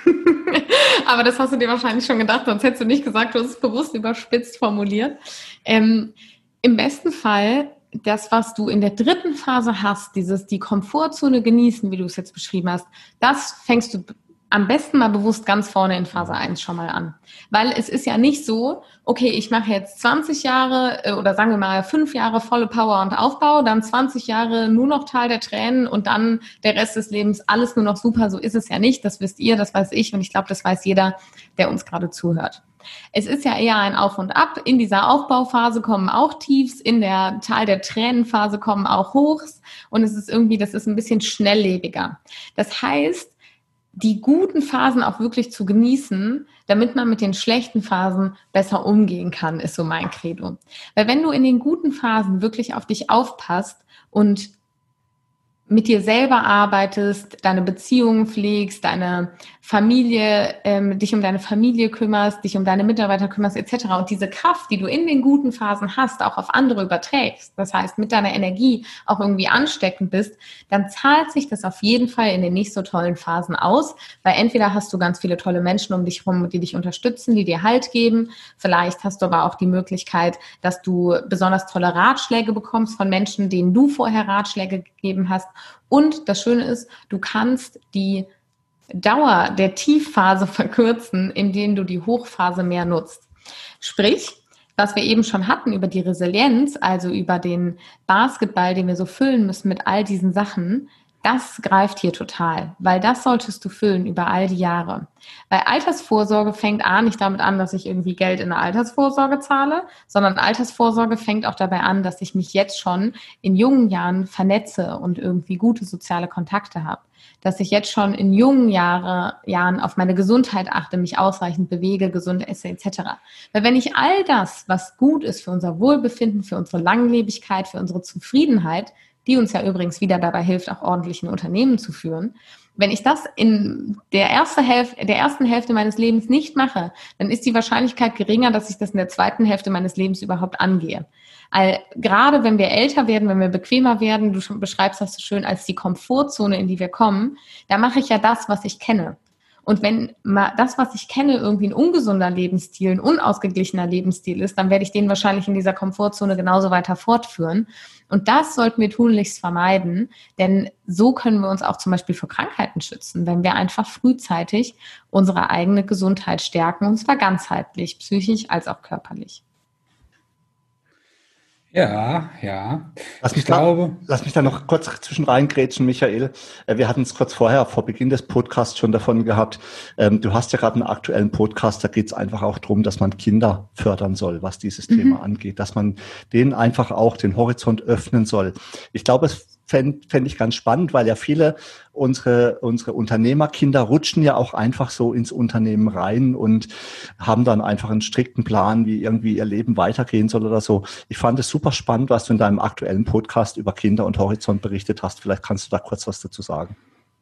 Aber das hast du dir wahrscheinlich schon gedacht, sonst hättest du nicht gesagt, du hast es bewusst überspitzt formuliert. Ähm, Im besten Fall, das, was du in der dritten Phase hast, dieses die Komfortzone genießen, wie du es jetzt beschrieben hast, das fängst du am besten mal bewusst ganz vorne in Phase 1 schon mal an. Weil es ist ja nicht so, okay, ich mache jetzt 20 Jahre äh, oder sagen wir mal 5 Jahre volle Power und Aufbau, dann 20 Jahre nur noch Tal der Tränen und dann der Rest des Lebens alles nur noch super. So ist es ja nicht. Das wisst ihr, das weiß ich und ich glaube, das weiß jeder, der uns gerade zuhört. Es ist ja eher ein Auf und Ab. In dieser Aufbauphase kommen auch Tiefs, in der Tal der Tränenphase kommen auch Hochs und es ist irgendwie, das ist ein bisschen schnelllebiger. Das heißt, die guten Phasen auch wirklich zu genießen, damit man mit den schlechten Phasen besser umgehen kann, ist so mein Credo. Weil wenn du in den guten Phasen wirklich auf dich aufpasst und mit dir selber arbeitest, deine Beziehungen pflegst, deine Familie, ähm, dich um deine Familie kümmerst, dich um deine Mitarbeiter kümmerst, etc. Und diese Kraft, die du in den guten Phasen hast, auch auf andere überträgst, das heißt mit deiner Energie auch irgendwie ansteckend bist, dann zahlt sich das auf jeden Fall in den nicht so tollen Phasen aus, weil entweder hast du ganz viele tolle Menschen um dich herum, die dich unterstützen, die dir Halt geben, vielleicht hast du aber auch die Möglichkeit, dass du besonders tolle Ratschläge bekommst von Menschen, denen du vorher Ratschläge gegeben hast. Und das Schöne ist, du kannst die Dauer der Tiefphase verkürzen, indem du die Hochphase mehr nutzt. Sprich, was wir eben schon hatten über die Resilienz, also über den Basketball, den wir so füllen müssen mit all diesen Sachen, das greift hier total, weil das solltest du füllen über all die Jahre. Weil Altersvorsorge fängt A nicht damit an, dass ich irgendwie Geld in der Altersvorsorge zahle, sondern Altersvorsorge fängt auch dabei an, dass ich mich jetzt schon in jungen Jahren vernetze und irgendwie gute soziale Kontakte habe. Dass ich jetzt schon in jungen Jahre, Jahren auf meine Gesundheit achte, mich ausreichend bewege, gesund esse etc. Weil wenn ich all das, was gut ist für unser Wohlbefinden, für unsere Langlebigkeit, für unsere Zufriedenheit, die uns ja übrigens wieder dabei hilft, auch ordentlich ein Unternehmen zu führen. Wenn ich das in der, erste Hälfte, der ersten Hälfte meines Lebens nicht mache, dann ist die Wahrscheinlichkeit geringer, dass ich das in der zweiten Hälfte meines Lebens überhaupt angehe. All, gerade wenn wir älter werden, wenn wir bequemer werden, du beschreibst das so schön als die Komfortzone, in die wir kommen, da mache ich ja das, was ich kenne. Und wenn das, was ich kenne, irgendwie ein ungesunder Lebensstil, ein unausgeglichener Lebensstil ist, dann werde ich den wahrscheinlich in dieser Komfortzone genauso weiter fortführen. Und das sollten wir tunlichst vermeiden, denn so können wir uns auch zum Beispiel vor Krankheiten schützen, wenn wir einfach frühzeitig unsere eigene Gesundheit stärken, und zwar ganzheitlich, psychisch als auch körperlich. Ja, ja. Lass mich, glaube, da, lass mich da noch kurz zwischen reingrätschen, Michael. Äh, wir hatten es kurz vorher vor Beginn des Podcasts schon davon gehabt. Ähm, du hast ja gerade einen aktuellen Podcast, da geht es einfach auch darum, dass man Kinder fördern soll, was dieses mhm. Thema angeht, dass man denen einfach auch den Horizont öffnen soll. Ich glaube, es fände fänd ich ganz spannend, weil ja viele unsere, unsere Unternehmerkinder rutschen ja auch einfach so ins Unternehmen rein und haben dann einfach einen strikten Plan, wie irgendwie ihr Leben weitergehen soll oder so. Ich fand es super spannend, was du in deinem aktuellen Podcast über Kinder und Horizont berichtet hast. Vielleicht kannst du da kurz was dazu sagen.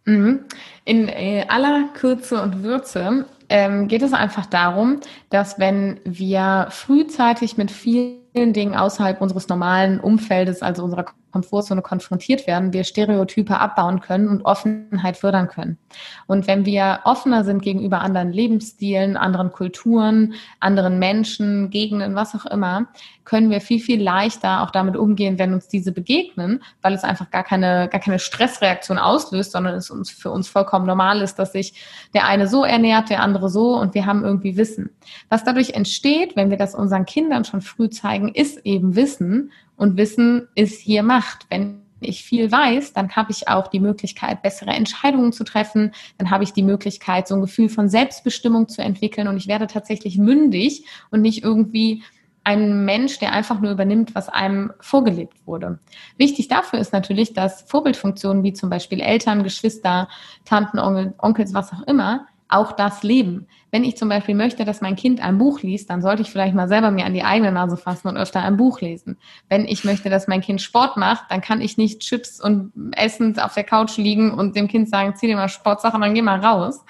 Mhm. In äh, aller Kürze und Würze ähm, geht es einfach darum, dass wenn wir frühzeitig mit vielen Dingen außerhalb unseres normalen Umfeldes, also unserer Komfortzone konfrontiert werden, wir Stereotype abbauen können und Offenheit fördern können. Und wenn wir offener sind gegenüber anderen Lebensstilen, anderen Kulturen, anderen Menschen, Gegenden, was auch immer, können wir viel, viel leichter auch damit umgehen, wenn uns diese begegnen, weil es einfach gar keine, gar keine Stressreaktion auslöst, sondern es uns für uns vollkommen normal ist, dass sich der eine so ernährt, der andere so und wir haben irgendwie Wissen. Was dadurch entsteht, wenn wir das unseren Kindern schon früh zeigen, ist eben Wissen und Wissen ist hier Macht. Wenn ich viel weiß, dann habe ich auch die Möglichkeit, bessere Entscheidungen zu treffen. Dann habe ich die Möglichkeit, so ein Gefühl von Selbstbestimmung zu entwickeln und ich werde tatsächlich mündig und nicht irgendwie ein Mensch, der einfach nur übernimmt, was einem vorgelebt wurde. Wichtig dafür ist natürlich, dass Vorbildfunktionen wie zum Beispiel Eltern, Geschwister, Tanten, Onkel, Onkels, was auch immer, auch das leben. Wenn ich zum Beispiel möchte, dass mein Kind ein Buch liest, dann sollte ich vielleicht mal selber mir an die eigene Nase fassen und öfter ein Buch lesen. Wenn ich möchte, dass mein Kind Sport macht, dann kann ich nicht Chips und Essen auf der Couch liegen und dem Kind sagen, zieh dir mal Sportsachen, dann geh mal raus.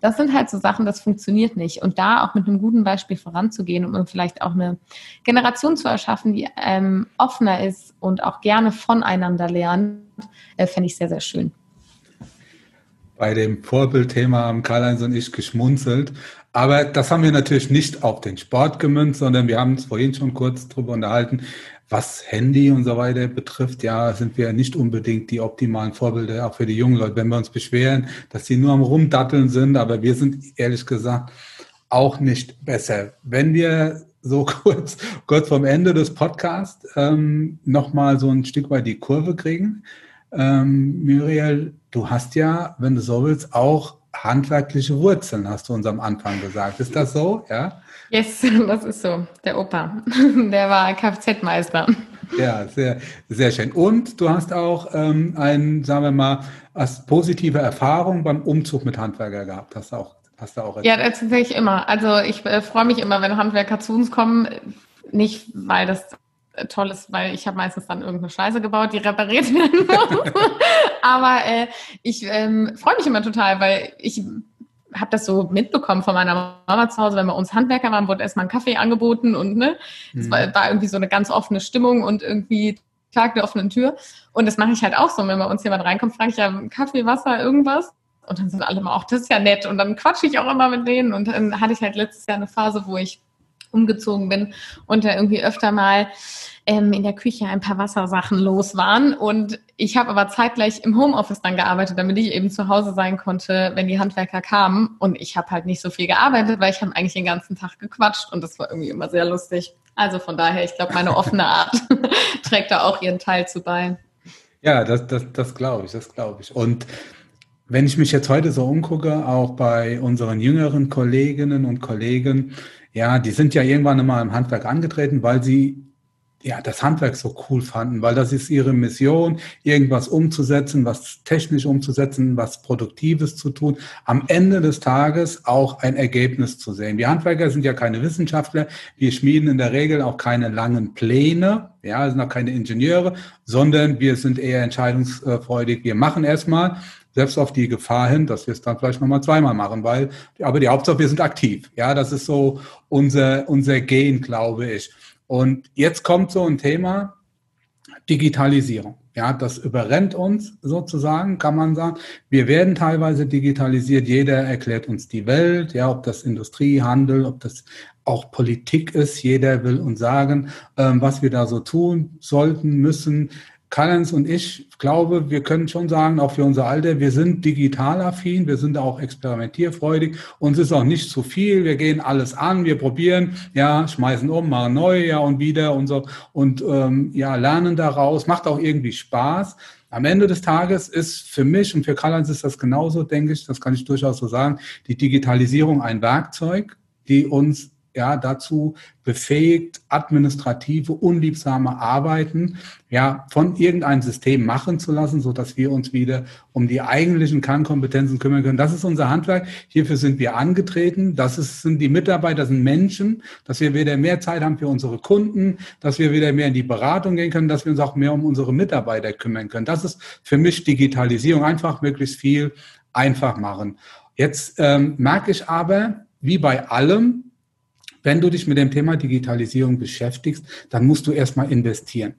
Das sind halt so Sachen, das funktioniert nicht. Und da auch mit einem guten Beispiel voranzugehen um vielleicht auch eine Generation zu erschaffen, die ähm, offener ist und auch gerne voneinander lernt, äh, fände ich sehr, sehr schön bei dem Vorbildthema haben Karl-Heinz und ich geschmunzelt. Aber das haben wir natürlich nicht auf den Sport gemünzt, sondern wir haben uns vorhin schon kurz drüber unterhalten, was Handy und so weiter betrifft. Ja, sind wir nicht unbedingt die optimalen Vorbilder auch für die jungen Leute. Wenn wir uns beschweren, dass sie nur am Rumdatteln sind, aber wir sind ehrlich gesagt auch nicht besser. Wenn wir so kurz, kurz vom Ende des Podcasts ähm, nochmal so ein Stück weit die Kurve kriegen. Ähm, Muriel, du hast ja, wenn du so willst, auch handwerkliche Wurzeln, hast du uns am Anfang gesagt. Ist das so? Ja? Yes, das ist so. Der Opa, der war Kfz-Meister. Ja, sehr, sehr schön. Und du hast auch ähm, ein, sagen wir mal, als positive Erfahrung beim Umzug mit Handwerker gehabt. Hast du auch, hast du auch erzählt. Ja, das tatsächlich immer. Also ich äh, freue mich immer, wenn Handwerker zu uns kommen. Nicht, weil das toll ist, weil ich habe meistens dann irgendeine Scheiße gebaut, die repariert werden muss. Aber äh, ich ähm, freue mich immer total, weil ich habe das so mitbekommen von meiner Mama zu Hause, wenn bei uns Handwerker waren, wurde erstmal ein Kaffee angeboten und ne, es mhm. war, war, irgendwie so eine ganz offene Stimmung und irgendwie Tag der offenen Tür. Und das mache ich halt auch so, wenn bei uns jemand reinkommt, frage ich ja Kaffee, Wasser, irgendwas. Und dann sind alle immer auch, das ist ja nett. Und dann quatsche ich auch immer mit denen. Und dann hatte ich halt letztes Jahr eine Phase, wo ich umgezogen bin und da irgendwie öfter mal ähm, in der Küche ein paar Wassersachen los waren. Und ich habe aber zeitgleich im Homeoffice dann gearbeitet, damit ich eben zu Hause sein konnte, wenn die Handwerker kamen. Und ich habe halt nicht so viel gearbeitet, weil ich habe eigentlich den ganzen Tag gequatscht und das war irgendwie immer sehr lustig. Also von daher, ich glaube, meine offene Art trägt da auch ihren Teil zu bei. Ja, das, das, das glaube ich, das glaube ich. Und wenn ich mich jetzt heute so umgucke, auch bei unseren jüngeren Kolleginnen und Kollegen, ja, die sind ja irgendwann einmal im Handwerk angetreten, weil sie ja, das Handwerk so cool fanden, weil das ist ihre Mission, irgendwas umzusetzen, was technisch umzusetzen, was Produktives zu tun, am Ende des Tages auch ein Ergebnis zu sehen. Wir Handwerker sind ja keine Wissenschaftler, wir schmieden in der Regel auch keine langen Pläne, ja, sind auch keine Ingenieure, sondern wir sind eher entscheidungsfreudig. Wir machen erstmal selbst auf die Gefahr hin, dass wir es dann vielleicht nochmal zweimal machen, weil, aber die Hauptsache, wir sind aktiv. Ja, das ist so unser, unser Gehen, glaube ich. Und jetzt kommt so ein Thema, Digitalisierung. Ja, das überrennt uns sozusagen, kann man sagen. Wir werden teilweise digitalisiert. Jeder erklärt uns die Welt, ja, ob das Industrie, Handel, ob das auch Politik ist. Jeder will uns sagen, ähm, was wir da so tun sollten, müssen. Callens und ich glaube, wir können schon sagen, auch für unser Alter, wir sind digital affin, wir sind auch experimentierfreudig. Uns ist auch nicht zu viel. Wir gehen alles an, wir probieren, ja, schmeißen um, machen neu, ja, und wieder und so und ähm, ja, lernen daraus. Macht auch irgendwie Spaß. Am Ende des Tages ist für mich und für Karl-Heinz ist das genauso, denke ich, das kann ich durchaus so sagen, die Digitalisierung ein Werkzeug, die uns ja, dazu befähigt, administrative, unliebsame Arbeiten ja, von irgendeinem System machen zu lassen, so dass wir uns wieder um die eigentlichen Kernkompetenzen kümmern können. Das ist unser Handwerk. Hierfür sind wir angetreten. Das ist, sind die Mitarbeiter, sind Menschen, dass wir wieder mehr Zeit haben für unsere Kunden, dass wir wieder mehr in die Beratung gehen können, dass wir uns auch mehr um unsere Mitarbeiter kümmern können. Das ist für mich Digitalisierung. Einfach möglichst viel einfach machen. Jetzt ähm, merke ich aber, wie bei allem, wenn du dich mit dem Thema Digitalisierung beschäftigst, dann musst du erstmal investieren.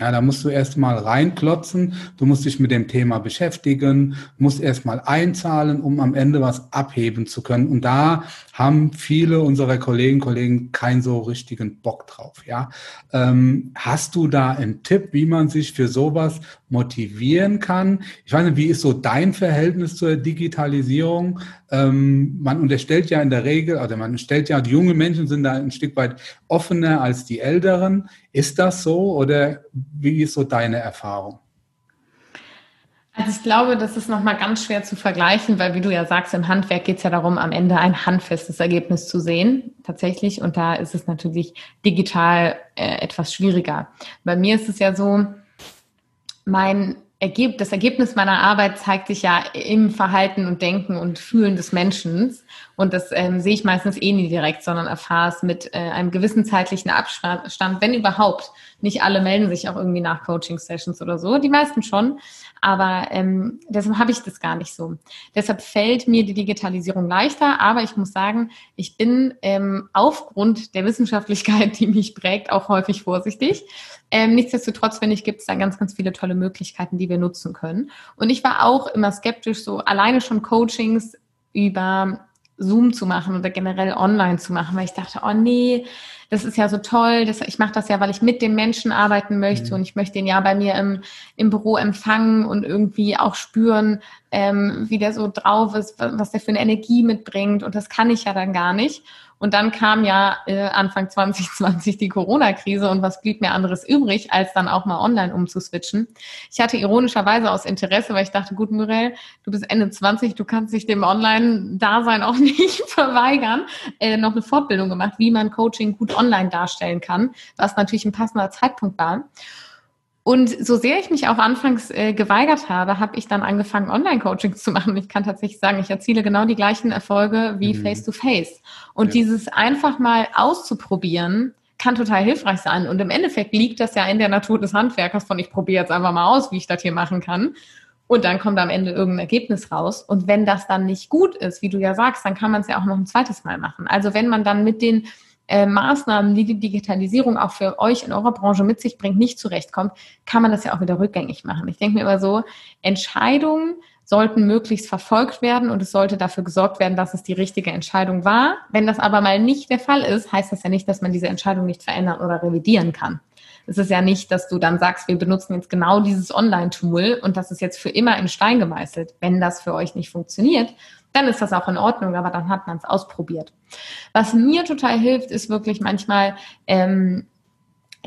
Ja, da musst du erstmal reinklotzen, du musst dich mit dem Thema beschäftigen, musst erstmal einzahlen, um am Ende was abheben zu können. Und da haben viele unserer Kollegen, Kollegen keinen so richtigen Bock drauf. Ja, ähm, hast du da einen Tipp, wie man sich für sowas motivieren kann? Ich weiß nicht, wie ist so dein Verhältnis zur Digitalisierung? Ähm, man unterstellt ja in der Regel, oder man stellt ja, die jungen Menschen sind da ein Stück weit offener als die Älteren. Ist das so oder wie ist so deine Erfahrung? Also ich glaube, das ist nochmal ganz schwer zu vergleichen, weil wie du ja sagst, im Handwerk geht es ja darum, am Ende ein handfestes Ergebnis zu sehen, tatsächlich. Und da ist es natürlich digital äh, etwas schwieriger. Bei mir ist es ja so, mein Ergeb das Ergebnis meiner Arbeit zeigt sich ja im Verhalten und Denken und Fühlen des Menschen. Und das ähm, sehe ich meistens eh nie direkt, sondern erfahre es mit äh, einem gewissen zeitlichen Abstand, wenn überhaupt. Nicht alle melden sich auch irgendwie nach Coaching-Sessions oder so, die meisten schon. Aber ähm, deshalb habe ich das gar nicht so. Deshalb fällt mir die Digitalisierung leichter, aber ich muss sagen, ich bin ähm, aufgrund der Wissenschaftlichkeit, die mich prägt, auch häufig vorsichtig. Ähm, nichtsdestotrotz, finde ich, gibt es da ganz, ganz viele tolle Möglichkeiten, die wir nutzen können. Und ich war auch immer skeptisch, so alleine schon Coachings über Zoom zu machen oder generell online zu machen, weil ich dachte, oh nee, das ist ja so toll, das, ich mache das ja, weil ich mit dem Menschen arbeiten möchte mhm. und ich möchte ihn ja bei mir im, im Büro empfangen und irgendwie auch spüren, ähm, wie der so drauf ist, was der für eine Energie mitbringt und das kann ich ja dann gar nicht. Und dann kam ja äh, Anfang 2020 die Corona-Krise und was blieb mir anderes übrig, als dann auch mal online umzuswitchen. Ich hatte ironischerweise aus Interesse, weil ich dachte, gut, Muriel, du bist Ende 20, du kannst dich dem Online-Dasein auch nicht verweigern, äh, noch eine Fortbildung gemacht, wie man Coaching gut online darstellen kann, was natürlich ein passender Zeitpunkt war. Und so sehr ich mich auch anfangs äh, geweigert habe, habe ich dann angefangen, Online-Coachings zu machen. Ich kann tatsächlich sagen, ich erziele genau die gleichen Erfolge wie mhm. Face-to-Face. -face. Und ja. dieses einfach mal auszuprobieren, kann total hilfreich sein. Und im Endeffekt liegt das ja in der Natur des Handwerkers von, ich probiere jetzt einfach mal aus, wie ich das hier machen kann. Und dann kommt am Ende irgendein Ergebnis raus. Und wenn das dann nicht gut ist, wie du ja sagst, dann kann man es ja auch noch ein zweites Mal machen. Also wenn man dann mit den äh, Maßnahmen, die die Digitalisierung auch für euch in eurer Branche mit sich bringt, nicht zurechtkommt, kann man das ja auch wieder rückgängig machen. Ich denke mir immer so, Entscheidungen sollten möglichst verfolgt werden und es sollte dafür gesorgt werden, dass es die richtige Entscheidung war. Wenn das aber mal nicht der Fall ist, heißt das ja nicht, dass man diese Entscheidung nicht verändern oder revidieren kann. Es ist ja nicht, dass du dann sagst, wir benutzen jetzt genau dieses Online-Tool und das ist jetzt für immer in Stein gemeißelt. Wenn das für euch nicht funktioniert, dann ist das auch in Ordnung, aber dann hat man es ausprobiert. Was mir total hilft, ist wirklich manchmal, ähm,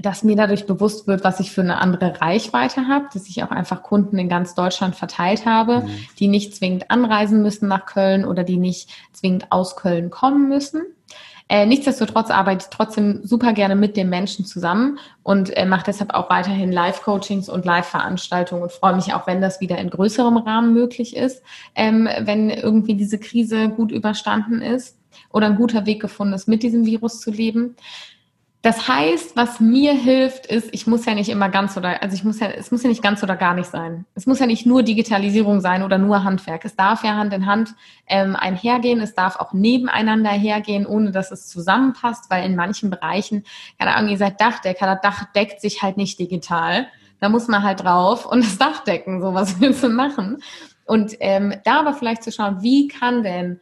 dass mir dadurch bewusst wird, was ich für eine andere Reichweite habe, dass ich auch einfach Kunden in ganz Deutschland verteilt habe, mhm. die nicht zwingend anreisen müssen nach Köln oder die nicht zwingend aus Köln kommen müssen. Äh, nichtsdestotrotz arbeite ich trotzdem super gerne mit den Menschen zusammen und äh, mache deshalb auch weiterhin Live-Coachings und Live-Veranstaltungen und freue mich auch, wenn das wieder in größerem Rahmen möglich ist, ähm, wenn irgendwie diese Krise gut überstanden ist oder ein guter Weg gefunden ist, mit diesem Virus zu leben. Das heißt, was mir hilft, ist, ich muss ja nicht immer ganz oder, also ich muss ja, es muss ja nicht ganz oder gar nicht sein. Es muss ja nicht nur Digitalisierung sein oder nur Handwerk. Es darf ja Hand in Hand ähm, einhergehen. Es darf auch nebeneinander hergehen, ohne dass es zusammenpasst, weil in manchen Bereichen, keine Ahnung, ihr seid Dachdecker, das Dach deckt sich halt nicht digital. Da muss man halt drauf und das Dach decken. So was willst du machen? Und ähm, da aber vielleicht zu schauen, wie kann denn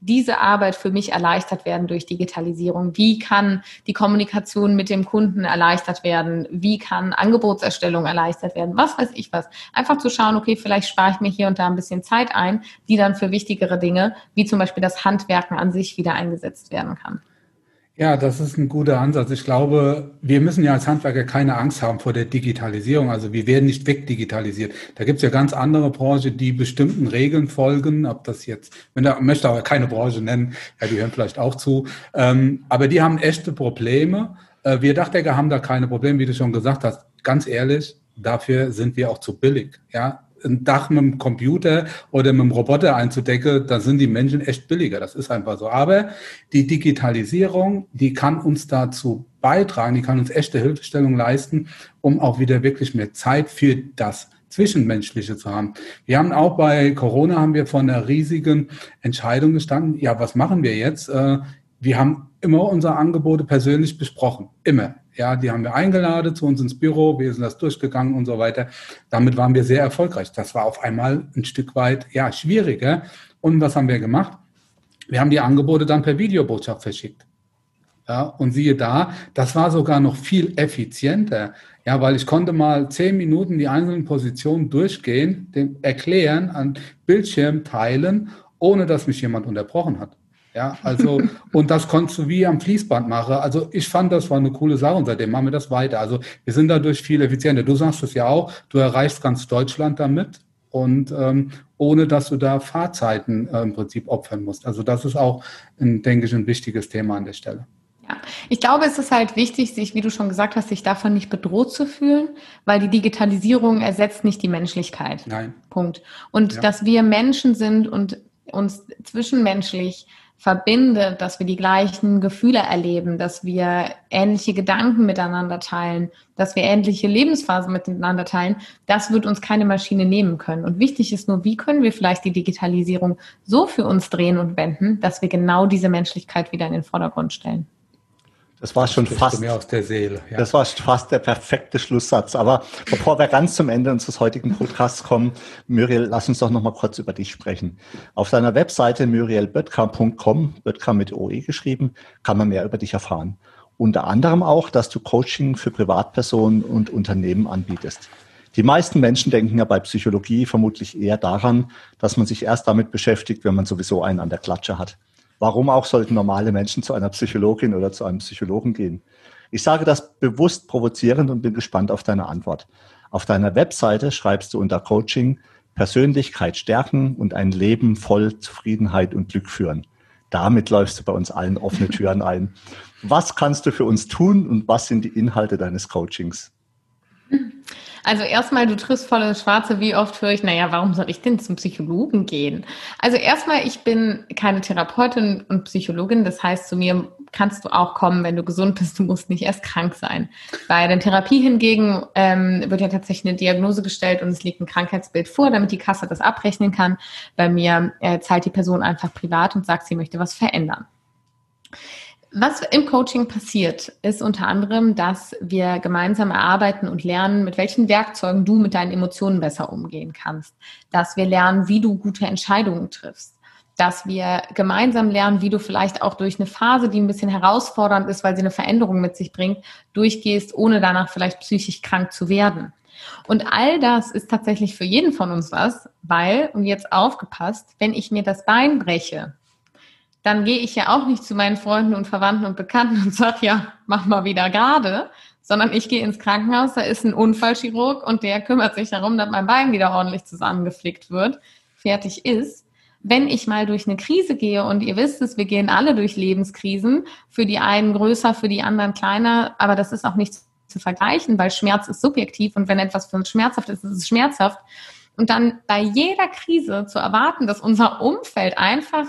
diese Arbeit für mich erleichtert werden durch Digitalisierung? Wie kann die Kommunikation mit dem Kunden erleichtert werden? Wie kann Angebotserstellung erleichtert werden? Was weiß ich was. Einfach zu schauen, okay, vielleicht spare ich mir hier und da ein bisschen Zeit ein, die dann für wichtigere Dinge, wie zum Beispiel das Handwerken an sich, wieder eingesetzt werden kann. Ja, das ist ein guter Ansatz. Ich glaube, wir müssen ja als Handwerker keine Angst haben vor der Digitalisierung. Also wir werden nicht wegdigitalisiert. Da gibt es ja ganz andere Branchen, die bestimmten Regeln folgen. Ob das jetzt, wenn da möchte aber keine Branche nennen, ja, die hören vielleicht auch zu. Ähm, aber die haben echte Probleme. Äh, wir Dachdecker haben da keine Probleme, wie du schon gesagt hast. Ganz ehrlich, dafür sind wir auch zu billig. Ja, ein Dach mit dem Computer oder mit dem Roboter einzudecken, dann sind die Menschen echt billiger. Das ist einfach so. Aber die Digitalisierung, die kann uns dazu beitragen, die kann uns echte Hilfestellung leisten, um auch wieder wirklich mehr Zeit für das Zwischenmenschliche zu haben. Wir haben auch bei Corona haben wir vor einer riesigen Entscheidung gestanden. Ja, was machen wir jetzt? Äh, wir haben immer unsere Angebote persönlich besprochen. Immer. Ja, die haben wir eingeladen zu uns ins Büro, wir sind das durchgegangen und so weiter. Damit waren wir sehr erfolgreich. Das war auf einmal ein Stück weit, ja, schwieriger. Und was haben wir gemacht? Wir haben die Angebote dann per Videobotschaft verschickt. Ja, und siehe da, das war sogar noch viel effizienter. Ja, weil ich konnte mal zehn Minuten die einzelnen Positionen durchgehen, den erklären, an Bildschirm teilen, ohne dass mich jemand unterbrochen hat. Ja, also, und das konntest du wie am Fließband machen. Also, ich fand, das war eine coole Sache und seitdem machen wir das weiter. Also, wir sind dadurch viel effizienter. Du sagst es ja auch, du erreichst ganz Deutschland damit und ähm, ohne dass du da Fahrzeiten äh, im Prinzip opfern musst. Also, das ist auch, ein, denke ich, ein wichtiges Thema an der Stelle. Ja, ich glaube, es ist halt wichtig, sich, wie du schon gesagt hast, sich davon nicht bedroht zu fühlen, weil die Digitalisierung ersetzt nicht die Menschlichkeit. Nein. Punkt. Und ja. dass wir Menschen sind und uns zwischenmenschlich verbindet, dass wir die gleichen Gefühle erleben, dass wir ähnliche Gedanken miteinander teilen, dass wir ähnliche Lebensphasen miteinander teilen, das wird uns keine Maschine nehmen können. Und wichtig ist nur, wie können wir vielleicht die Digitalisierung so für uns drehen und wenden, dass wir genau diese Menschlichkeit wieder in den Vordergrund stellen. Das war schon fast, mir aus der Seele, ja. das war fast der perfekte Schlusssatz. Aber bevor wir ganz zum Ende unseres heutigen Podcasts kommen, Muriel, lass uns doch noch mal kurz über dich sprechen. Auf deiner Webseite murielböttker.com, Böttker mit OE geschrieben, kann man mehr über dich erfahren. Unter anderem auch, dass du Coaching für Privatpersonen und Unternehmen anbietest. Die meisten Menschen denken ja bei Psychologie vermutlich eher daran, dass man sich erst damit beschäftigt, wenn man sowieso einen an der Klatsche hat. Warum auch sollten normale Menschen zu einer Psychologin oder zu einem Psychologen gehen? Ich sage das bewusst provozierend und bin gespannt auf deine Antwort. Auf deiner Webseite schreibst du unter Coaching Persönlichkeit stärken und ein Leben voll Zufriedenheit und Glück führen. Damit läufst du bei uns allen offene Türen ein. Was kannst du für uns tun und was sind die Inhalte deines Coachings? Also erstmal, du triffst voll ins Schwarze. Wie oft höre ich, naja, warum soll ich denn zum Psychologen gehen? Also erstmal, ich bin keine Therapeutin und Psychologin. Das heißt, zu mir kannst du auch kommen, wenn du gesund bist. Du musst nicht erst krank sein. Bei der Therapie hingegen ähm, wird ja tatsächlich eine Diagnose gestellt und es liegt ein Krankheitsbild vor, damit die Kasse das abrechnen kann. Bei mir äh, zahlt die Person einfach privat und sagt, sie möchte was verändern. Was im Coaching passiert, ist unter anderem, dass wir gemeinsam erarbeiten und lernen, mit welchen Werkzeugen du mit deinen Emotionen besser umgehen kannst. Dass wir lernen, wie du gute Entscheidungen triffst. Dass wir gemeinsam lernen, wie du vielleicht auch durch eine Phase, die ein bisschen herausfordernd ist, weil sie eine Veränderung mit sich bringt, durchgehst, ohne danach vielleicht psychisch krank zu werden. Und all das ist tatsächlich für jeden von uns was, weil, und jetzt aufgepasst, wenn ich mir das Bein breche, dann gehe ich ja auch nicht zu meinen Freunden und Verwandten und Bekannten und sage, ja, mach mal wieder gerade, sondern ich gehe ins Krankenhaus, da ist ein Unfallchirurg und der kümmert sich darum, dass mein Bein wieder ordentlich zusammengeflickt wird, fertig ist. Wenn ich mal durch eine Krise gehe und ihr wisst es, wir gehen alle durch Lebenskrisen, für die einen größer, für die anderen kleiner, aber das ist auch nicht zu vergleichen, weil Schmerz ist subjektiv und wenn etwas für uns schmerzhaft ist, ist es schmerzhaft. Und dann bei jeder Krise zu erwarten, dass unser Umfeld einfach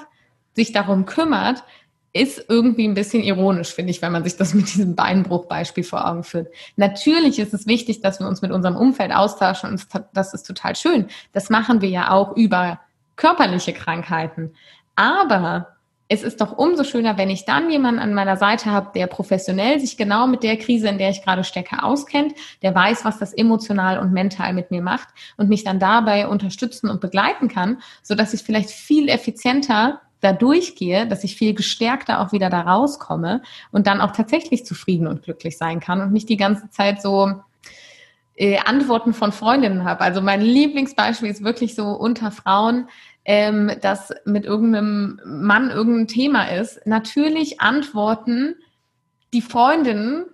sich darum kümmert, ist irgendwie ein bisschen ironisch, finde ich, wenn man sich das mit diesem Beinbruchbeispiel vor Augen führt. Natürlich ist es wichtig, dass wir uns mit unserem Umfeld austauschen und das ist total schön. Das machen wir ja auch über körperliche Krankheiten. Aber es ist doch umso schöner, wenn ich dann jemanden an meiner Seite habe, der professionell sich genau mit der Krise, in der ich gerade stecke, auskennt, der weiß, was das emotional und mental mit mir macht und mich dann dabei unterstützen und begleiten kann, so dass ich vielleicht viel effizienter da durchgehe, dass ich viel gestärkter auch wieder da rauskomme und dann auch tatsächlich zufrieden und glücklich sein kann und nicht die ganze Zeit so äh, Antworten von Freundinnen habe. Also mein Lieblingsbeispiel ist wirklich so unter Frauen, ähm, dass mit irgendeinem Mann irgendein Thema ist. Natürlich antworten die Freundinnen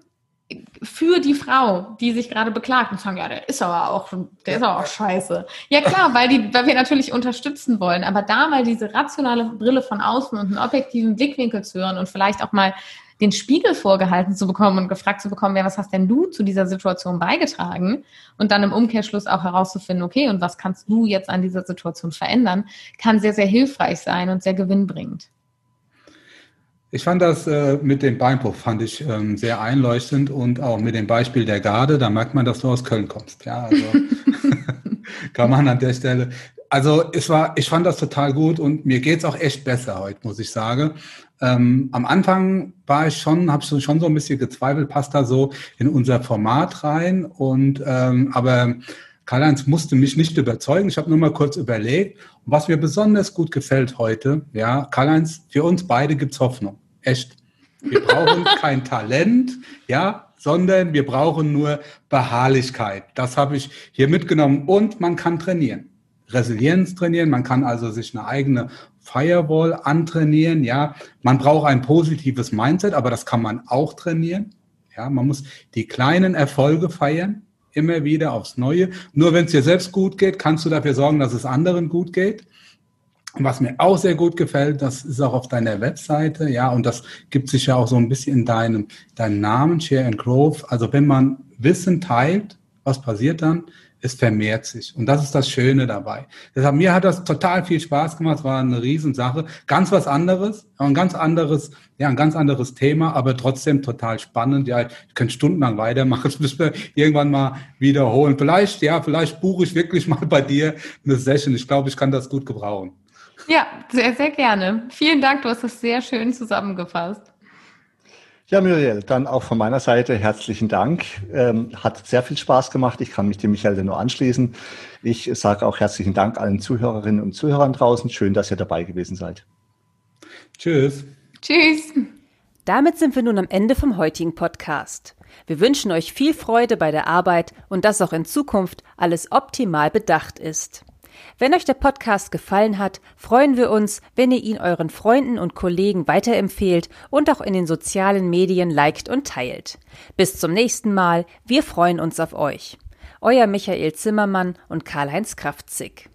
für die Frau, die sich gerade beklagt und sagen, ja, der ist aber auch, der ist aber auch scheiße. Ja klar, weil die, weil wir natürlich unterstützen wollen, aber da mal diese rationale Brille von außen und einen objektiven Blickwinkel zu hören und vielleicht auch mal den Spiegel vorgehalten zu bekommen und gefragt zu bekommen, ja, was hast denn du zu dieser Situation beigetragen? Und dann im Umkehrschluss auch herauszufinden, okay, und was kannst du jetzt an dieser Situation verändern, kann sehr, sehr hilfreich sein und sehr gewinnbringend. Ich fand das äh, mit dem Beinbruch fand ich ähm, sehr einleuchtend und auch mit dem Beispiel der Garde, da merkt man, dass du aus Köln kommst. Ja, also kann man an der Stelle. Also es war, ich fand das total gut und mir geht's auch echt besser heute, muss ich sagen. Ähm, am Anfang war ich schon, habe ich schon so ein bisschen gezweifelt, passt da so in unser Format rein. Und ähm, aber Karl-Heinz musste mich nicht überzeugen. Ich habe nur mal kurz überlegt. Und was mir besonders gut gefällt heute, ja, Karl-Heinz, für uns beide gibt's Hoffnung. Echt. Wir brauchen kein Talent, ja, sondern wir brauchen nur Beharrlichkeit. Das habe ich hier mitgenommen. Und man kann trainieren. Resilienz trainieren. Man kann also sich eine eigene Firewall antrainieren. Ja, man braucht ein positives Mindset, aber das kann man auch trainieren. Ja, man muss die kleinen Erfolge feiern, immer wieder aufs Neue. Nur wenn es dir selbst gut geht, kannst du dafür sorgen, dass es anderen gut geht. Und was mir auch sehr gut gefällt, das ist auch auf deiner Webseite, ja, und das gibt sich ja auch so ein bisschen in deinem, deinem Namen, Share and Growth. Also wenn man Wissen teilt, was passiert dann? Es vermehrt sich. Und das ist das Schöne dabei. Deshalb, mir hat das total viel Spaß gemacht, es war eine Riesensache. Ganz was anderes, ein ganz anderes, ja, ein ganz anderes Thema, aber trotzdem total spannend. Ja, ich könnte stundenlang weitermachen, das müssen wir irgendwann mal wiederholen. Vielleicht, ja, vielleicht buche ich wirklich mal bei dir eine Session. Ich glaube, ich kann das gut gebrauchen. Ja, sehr, sehr gerne. Vielen Dank, du hast das sehr schön zusammengefasst. Ja, Muriel, dann auch von meiner Seite herzlichen Dank. Ähm, hat sehr viel Spaß gemacht. Ich kann mich dem Michael nur anschließen. Ich sage auch herzlichen Dank allen Zuhörerinnen und Zuhörern draußen. Schön, dass ihr dabei gewesen seid. Tschüss. Tschüss. Damit sind wir nun am Ende vom heutigen Podcast. Wir wünschen euch viel Freude bei der Arbeit und dass auch in Zukunft alles optimal bedacht ist. Wenn euch der Podcast gefallen hat, freuen wir uns, wenn ihr ihn euren Freunden und Kollegen weiterempfehlt und auch in den sozialen Medien liked und teilt. Bis zum nächsten Mal, wir freuen uns auf euch. Euer Michael Zimmermann und Karl-Heinz Kraftzig.